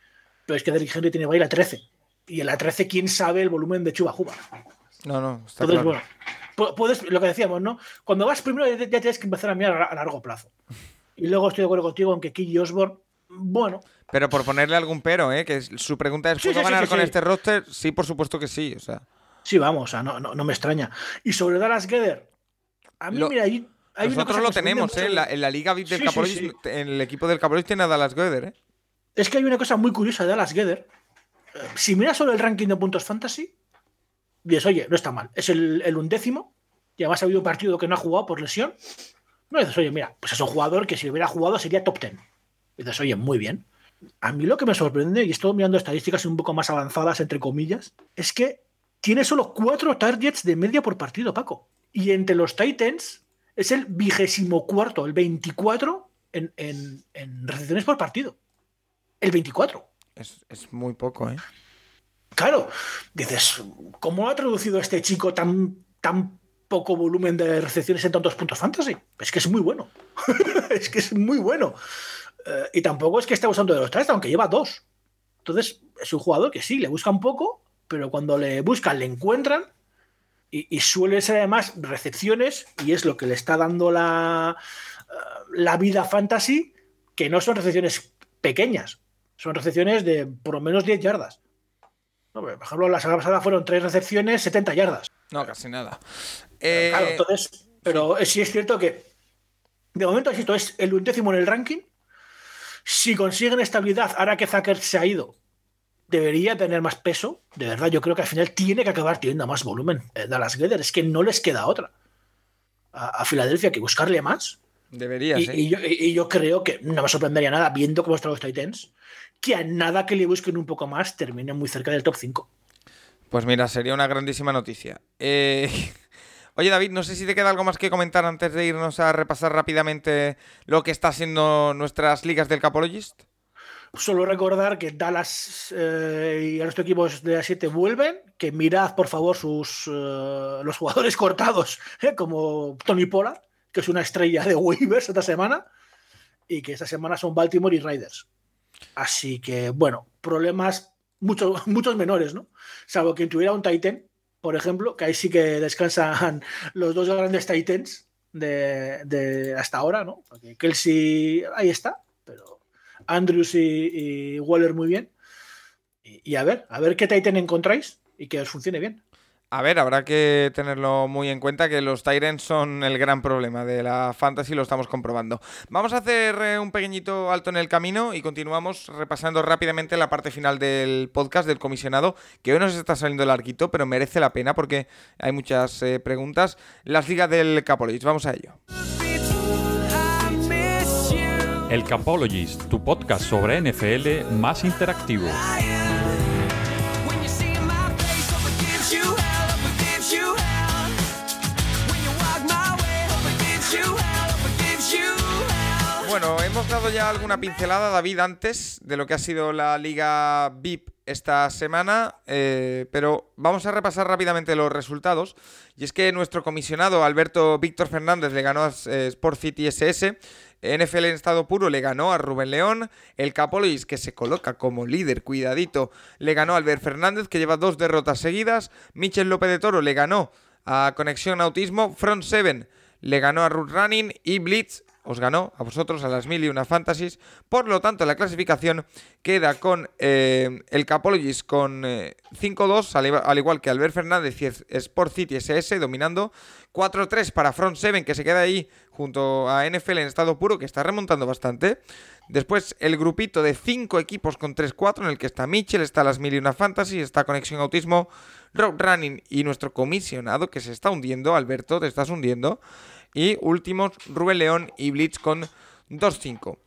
Pero es que Derrick Henry tiene bye la 13. Y en la 13, quién sabe el volumen de Chuba Hubbard. No, no, está Entonces, claro. bueno, pu- puedes, lo que decíamos, ¿no? Cuando vas primero ya ya tienes que empezar a mirar a a largo plazo. Y luego estoy de acuerdo contigo en que Osborne, bueno, Pero por ponerle algún pero, ¿eh? Que su pregunta es, ¿puedo sí, sí, ganar sí, con este roster? Sí, por supuesto que sí. O sea, sí, vamos, o sea, no, no, no me extraña. Y sobre Dallas Geder, a mí, Lo- mira, hay, hay nosotros lo tenemos, ¿eh? En la, de- en la liga VIP del Sí, sí, Capologist, sí. en el equipo del Capologist tiene a Dallas Goeder, ¿eh? Es que hay una cosa muy curiosa de Dallas Geder. Eh, Si miras solo el ranking de puntos fantasy, dices, oye, no está mal. Es el, el undécimo, y además ha habido un partido que no ha jugado por lesión. No dices, oye, mira, pues es un jugador que si hubiera jugado sería top 10. Y dices, oye, muy bien. A mí lo que me sorprende, y estoy mirando estadísticas un poco más avanzadas, entre comillas, es que tiene solo cuatro targets de media por partido, Paco. Y entre los Titans es el vigésimo cuarto, el 24 en, en- en recepciones por partido. El 24. Es, es muy poco, ¿eh? Claro, dices, ¿cómo ha traducido este chico tan, tan poco volumen de recepciones en tantos puntos fantasy? Es que es muy bueno. es que es muy bueno. Eh, y tampoco es que esté usando de los tres, aunque lleva dos. Entonces, es un jugador que sí, le buscan poco, pero cuando le buscan, le encuentran. Y, y suele ser además recepciones, y es lo que le está dando la, eh, la vida fantasy, que no son recepciones pequeñas, son recepciones de por lo menos 10 yardas. No, por ejemplo, la semana pasada fueron tres recepciones, 70 yardas. No, casi nada. Eh, Claro, entonces, pero sí es cierto que de momento esto es el undécimo en el ranking. Si consiguen estabilidad, ahora que Zucker se ha ido, debería tener más peso. De verdad, yo creo que al final tiene que acabar teniendo más volumen. eh, Dallas Geder, es que no les queda otra. A, a Filadelfia que buscarle más. deberías, Y, ¿eh? y yo, y- yo creo que no me sorprendería nada, viendo cómo están los Titans, que a nada que le busquen un poco más terminen muy cerca del top 5. Pues mira, sería una grandísima noticia. Eh, Oye, David, no sé si te queda algo más que comentar antes de irnos a repasar rápidamente lo que está siendo nuestras ligas del Capologist. Solo recordar que Dallas eh, y el resto de equipos de la 7 vuelven, que mirad por favor sus eh, los jugadores cortados, eh, como Tony Pollard, que es una estrella de waivers esta semana, y que esta semana son Baltimore y Raiders. Así que, bueno, problemas muchos, muchos menores, ¿no? Salvo que tuviera un Titan, por ejemplo, que ahí sí que descansan los dos grandes Titans de, hasta ahora, ¿no? Porque Kelsey ahí está, Andrews y, Waller muy bien. Y, y a ver, a ver qué Titan encontráis y que os funcione bien. A ver, habrá que tenerlo muy en cuenta que los Tyrants son el gran problema de la fantasy, lo estamos comprobando. Vamos a hacer eh, un pequeñito alto en el camino y continuamos repasando rápidamente la parte final del podcast del comisionado, que hoy nos está saliendo larguito, pero merece la pena porque hay muchas eh, preguntas. Las ligas del Capolich, vamos a ello. El Capologist, tu podcast sobre NFL más interactivo. Bueno, hemos dado ya alguna pincelada, David, antes de lo que ha sido la Liga VIP esta semana, eh, pero vamos a repasar rápidamente los resultados. Y es que nuestro comisionado Alberto Víctor Fernández le ganó a eh, Sport City SS, NFL en estado puro le ganó a Rubén León. El Capolois, que se coloca como líder, cuidadito, le ganó a Albert Fernández, que lleva dos derrotas seguidas. Michel López de Toro le ganó a Conexión Autismo. Front 7 le ganó a Root Running. Y Blitz os ganó a vosotros a las mil y una fantasies. Por lo tanto, la clasificación queda con eh, el Capologist con 5-2, eh, al, igual que Albert Fernández y Sport City SS dominando. 4-3 para Front 7, que se queda ahí junto a NFL en estado puro, que está remontando bastante. Después el grupito de 5 equipos con 3-4, en el que está Mitchell, está las mil y una fantasy, está Conexión Autismo, Road Running y nuestro comisionado, que se está hundiendo. Alberto, te estás hundiendo. Y últimos, Rubén León y Blitz con 2-5.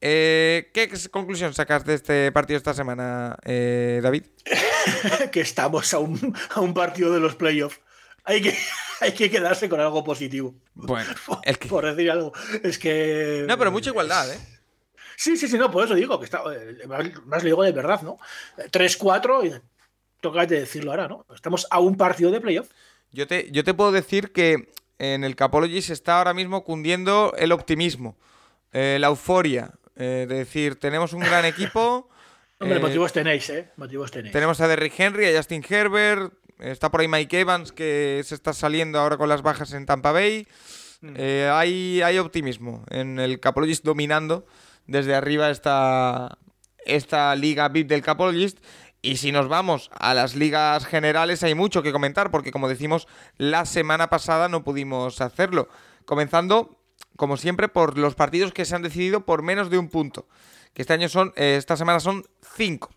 Eh, ¿Qué conclusión sacas de este partido esta semana, eh, David? que estamos a un, a un, partido de los playoffs. Hay que, hay que quedarse con algo positivo. Bueno, por decir algo. Es que. No, pero mucha igualdad, ¿eh? Sí, sí, sí, no, por eso digo que está. Eh, más le digo de verdad, ¿no? 3-4, y toca decirlo ahora, ¿no? Estamos a un partido de playoff. Yo te, yo te puedo decir que en el Capologist está ahora mismo cundiendo el optimismo, eh, la euforia. Eh, de decir, tenemos un gran equipo. Hombre, eh, motivos tenéis, ¿eh? Motivos tenéis. Tenemos a Derrick Henry, a Justin Herbert. Está por ahí Mike Evans, que se está saliendo ahora con las bajas en Tampa Bay. Mm. hay, hay optimismo en el Capologist dominando desde arriba esta, esta liga VIP del Capologist. Y si nos vamos a las ligas generales hay mucho que comentar porque como decimos la semana pasada no pudimos hacerlo. Comenzando como siempre por los partidos que se han decidido por menos de un punto. Que este año son, eh, esta semana son cinco.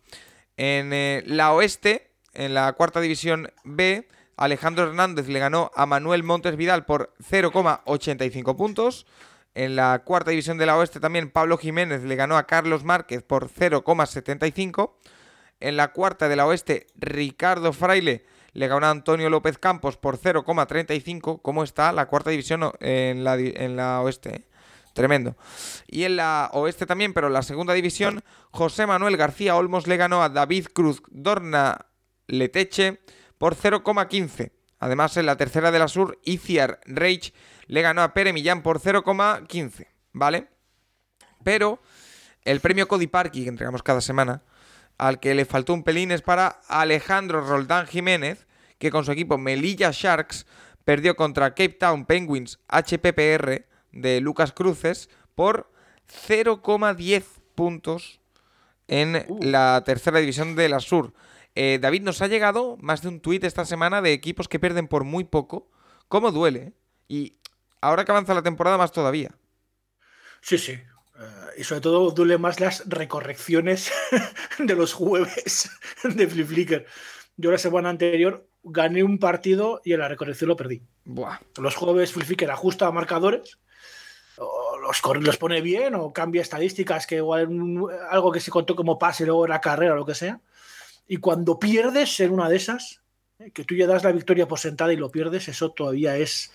En eh, la oeste, en la cuarta división B, Alejandro Hernández le ganó a Manuel Montes Vidal por 0,85 puntos. En la cuarta división de la oeste también Pablo Jiménez le ganó a Carlos Márquez por 0,75. En la cuarta de la oeste, Ricardo Fraile le ganó a Antonio López Campos por 0,35. ¿Cómo está la cuarta división en la, oeste? Eh? Tremendo. Y en la oeste también, pero en la segunda división, José Manuel García Olmos le ganó a David Cruz Dorna Leteche por 0,15. Además, en la tercera de la sur, Iciar Reich le ganó a Pere Millán por 0,15. ¿Vale? Pero el premio Cody Parky que entregamos cada semana al que le faltó un pelín es para Alejandro Roldán Jiménez, que con su equipo Melilla Sharks perdió contra Cape Town Penguins HPPR de Lucas Cruces por 0,10 puntos en uh. la tercera división de la Sur. Eh, David, nos ha llegado más de un tuit esta semana de equipos que pierden por muy poco. ¿Cómo duele? Y ahora que avanza la temporada, más todavía. Sí, sí. Eh, y sobre todo duele más las recorrecciones de los jueves de Flip Flicker. Yo la semana anterior gané un partido y en la recorrección lo perdí. Los jueves Flip Flicker ajusta marcadores, o los, los pone bien o cambia estadísticas, que igual algo que se contó como pase luego en la carrera o lo que sea. Y cuando pierdes en una de esas, eh, que tú ya das la victoria por sentada y lo pierdes, eso todavía es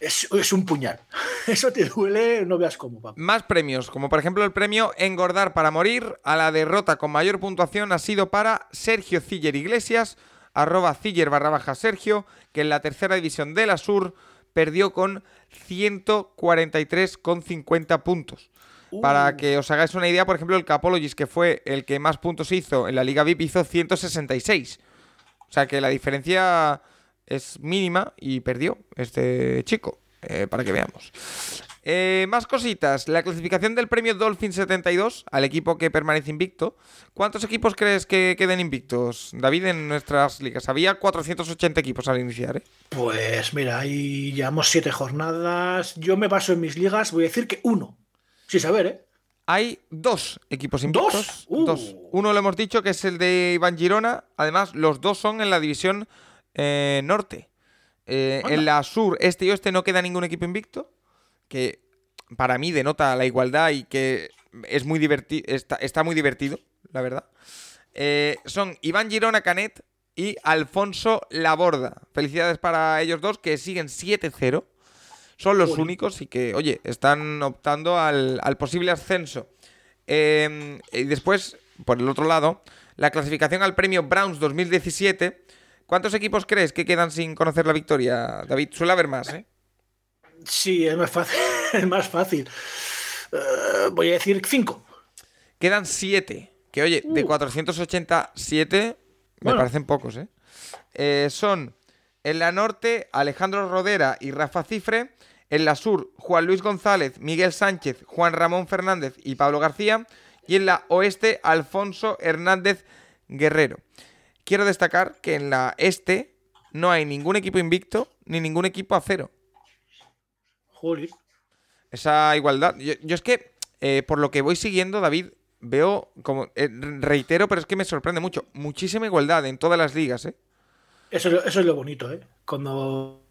es, un puñal. Eso te duele, no veas cómo. Más premios, como por ejemplo el premio Engordar para Morir. A la derrota con mayor puntuación ha sido para Sergio Ciller Iglesias, arroba Ciller barra baja Sergio, que en la tercera división de la Sur perdió con 143,50 puntos. Para uh. que os hagáis una idea, por ejemplo, el Capologist, que fue el que más puntos hizo en la Liga VIP, hizo 166. O sea que la diferencia es mínima y perdió este chico, eh, para que veamos. Eh, más cositas. La clasificación del premio Dolphin 72 al equipo que permanece invicto. ¿Cuántos equipos crees que queden invictos, David, en nuestras ligas? Había 480 equipos al iniciar. ¿eh? Pues mira, ahí llevamos siete jornadas. Yo me baso en mis ligas, voy a decir que uno. Sin saber, ¿eh? Hay dos equipos invictos. ¿Dos? Uh. Uno lo hemos dicho que es el de Iván Girona. Además, los dos son en la división eh, norte. Eh, en la sur, este y oeste no queda ningún equipo invicto, que para mí denota la igualdad y que es muy divertido, está, muy divertido, la verdad. Eh, son Iván Girona Canet y Alfonso Laborda. Felicidades para ellos dos que siguen 7-0. Son los únicos y que, oye, están optando al, al posible ascenso. y después, por el otro lado, la clasificación al premio Browns 2017 ¿Cuántos equipos crees que quedan sin conocer la victoria, David? Suele haber más, ¿eh? Sí, es más fácil. es más fácil. eh, voy a decir 5. Quedan 7. Que oye, de 487 me Bueno. parecen pocos, ¿eh? Eh, Son en la norte Alejandro Rodera y Rafa Cifre. En la sur Juan Luis González, Miguel Sánchez, Juan Ramón Fernández y Pablo García. Y en la oeste Alfonso Hernández Guerrero. Quiero destacar que en la este no hay ningún equipo invicto ni ningún equipo a cero. Jolly. esa igualdad. Yo, yo es que, eh, por lo que voy siguiendo, David, veo, como eh, reitero, pero es que me sorprende mucho, muchísima igualdad en todas las ligas, ¿eh? Eso, es lo- eso es lo bonito, ¿eh? Cuando,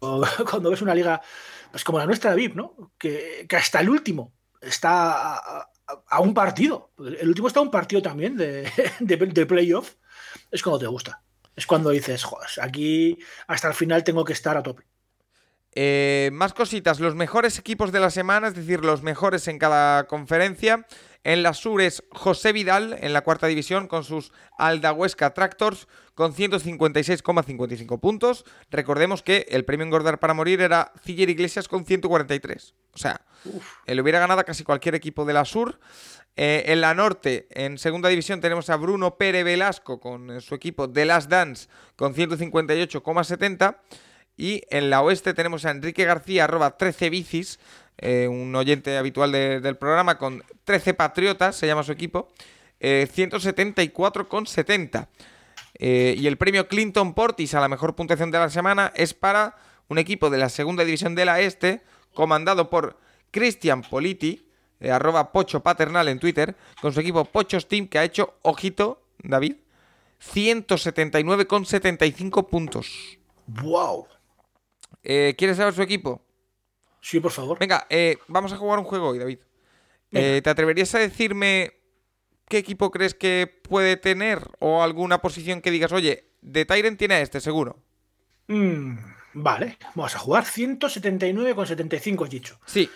cuando ves una liga, pues como la nuestra, David, ¿no? Que, que hasta el último está a, a- a un partido. El último está a un partido también de, de, de playoff. Es cuando te gusta. Es cuando dices, joder, aquí hasta el final tengo que estar a tope. Eh, más cositas, los mejores equipos de la semana, es decir, los mejores en cada conferencia. En la sur es José Vidal, en la cuarta división, con sus Aldahuesca Tractors, con 156,55 puntos. Recordemos que el premio Engordar para Morir era Ciller Iglesias con 143. O sea, él hubiera ganado a casi cualquier equipo de la sur. Eh, en la norte, en segunda división, tenemos a Bruno Pérez Velasco con su equipo The Last Dance con 158,70. Y en la oeste tenemos a Enrique García, arroba 13 bicis, eh, un oyente habitual de- del programa, con 13 patriotas, se llama su equipo, eh, 174,70. Eh, y el premio Clinton Portis a la mejor puntuación de la semana es para un equipo de la segunda división de la este, comandado por Cristian Politi, eh, arroba Pocho Paternal en Twitter, con su equipo Pochos Team, que ha hecho, ojito, David, 179,75 puntos. ¡Wow! Eh, ¿Quieres saber su equipo? Sí, por favor. Venga, eh, vamos a jugar un juego hoy, David. ¿Te atreverías a decirme qué equipo crees que puede tener o alguna posición que digas, oye, de Tyrant tiene a este, seguro? Mm, vale, vamos a jugar 179,75, has dicho. Sí,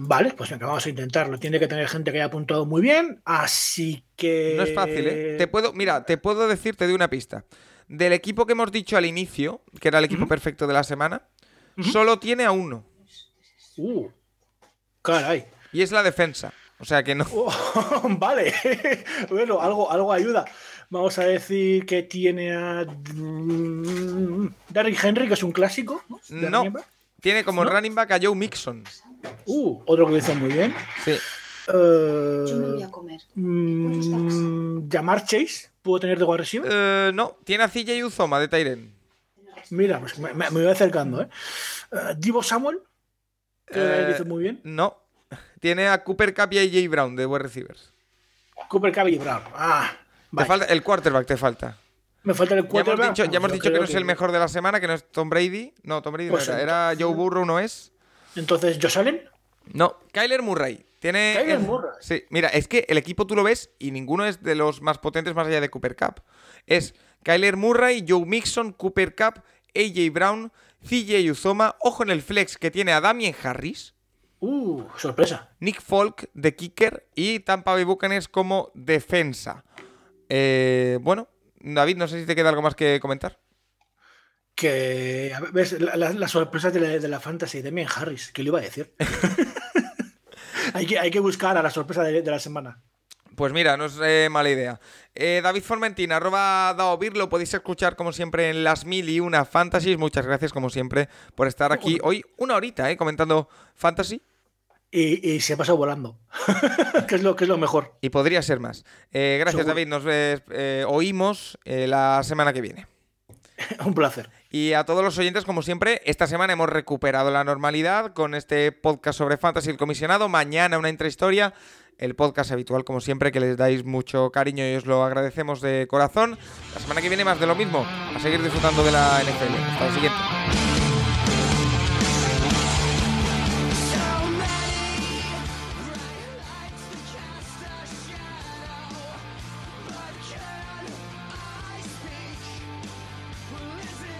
Vale, pues venga, vamos a intentarlo. Tiene que tener gente que haya apuntado muy bien, así que. no es fácil, ¿eh? Te puedo, mira, te puedo decir, te doy una pista. Del equipo que hemos dicho al inicio, que era el equipo perfecto de la semana, solo tiene a uno. Uh, caray. Y es la defensa. O sea que no. Oh, vale, bueno, algo, algo ayuda. Vamos a decir que tiene a. mm, Derrick Henry, que es un clásico. No. Tiene como ¿No? running back a Joe Mixon. Uh, otro que lo hizo muy bien. Sí. Eh, Yo me voy a comer. mm, Jamar Chase, ¿puedo tener de wide receiver? Eh, no, tiene a CJ Uzoma de Tyren. Mira, pues me, me- me voy acercando, ¿eh? Eh, Divo Samuel, que Eh, lo hizo muy bien. No. Tiene a Cooper Cup y a AJ Brown de wide receivers. Cooper Cup y Brown. Ah, Te falta, el quarterback te falta. me falta el Ya hemos quarterback. dicho, ya hemos dicho que no es el mejor de la semana, que no es Tom Brady. No, Tom Brady no Pues era. Era Joe Burrow, ¿no es? Entonces, ¿Josh Allen? No, Kyler Murray. Tiene. Kyler Murray. Sí, mira, es que el equipo tú lo ves y ninguno es de los más potentes más allá de Cooper Cup. Es Kyler Murray, Joe Mixon, Cooper Cup, AJ Brown, CJ Uzoma. Ojo en el flex que tiene a Damien Harris, Uh, sorpresa. Nick Folk de kicker y Tampa Bay Buccaneers como defensa. Eh, bueno, David, no sé si te queda algo más que comentar. Que, a ver, ves, la- la- las sorpresas de la, de la fantasy de Mien Harris, ¿qué le iba a decir? hay, que, hay que buscar a la sorpresa de, de la semana. Pues mira, no es eh, mala idea. Eh, David Formentina, arroba Daovir, lo podéis escuchar como siempre en las mil y una fantasies. Muchas gracias como siempre por estar aquí hoy una horita, eh, comentando fantasy. Y, y se ha pasado volando. que, es lo, que es lo mejor. Y podría ser más. Eh, gracias. David, nos oímos la semana que viene. Un placer. Y a todos los oyentes, como siempre, esta semana hemos recuperado la normalidad con este podcast sobre Fantasy el comisionado. Mañana una intrahistoria, el podcast habitual, como siempre, que les dais mucho cariño y os lo agradecemos de corazón. La semana que viene más de lo mismo. A seguir disfrutando de la NFL. Hasta la siguiente.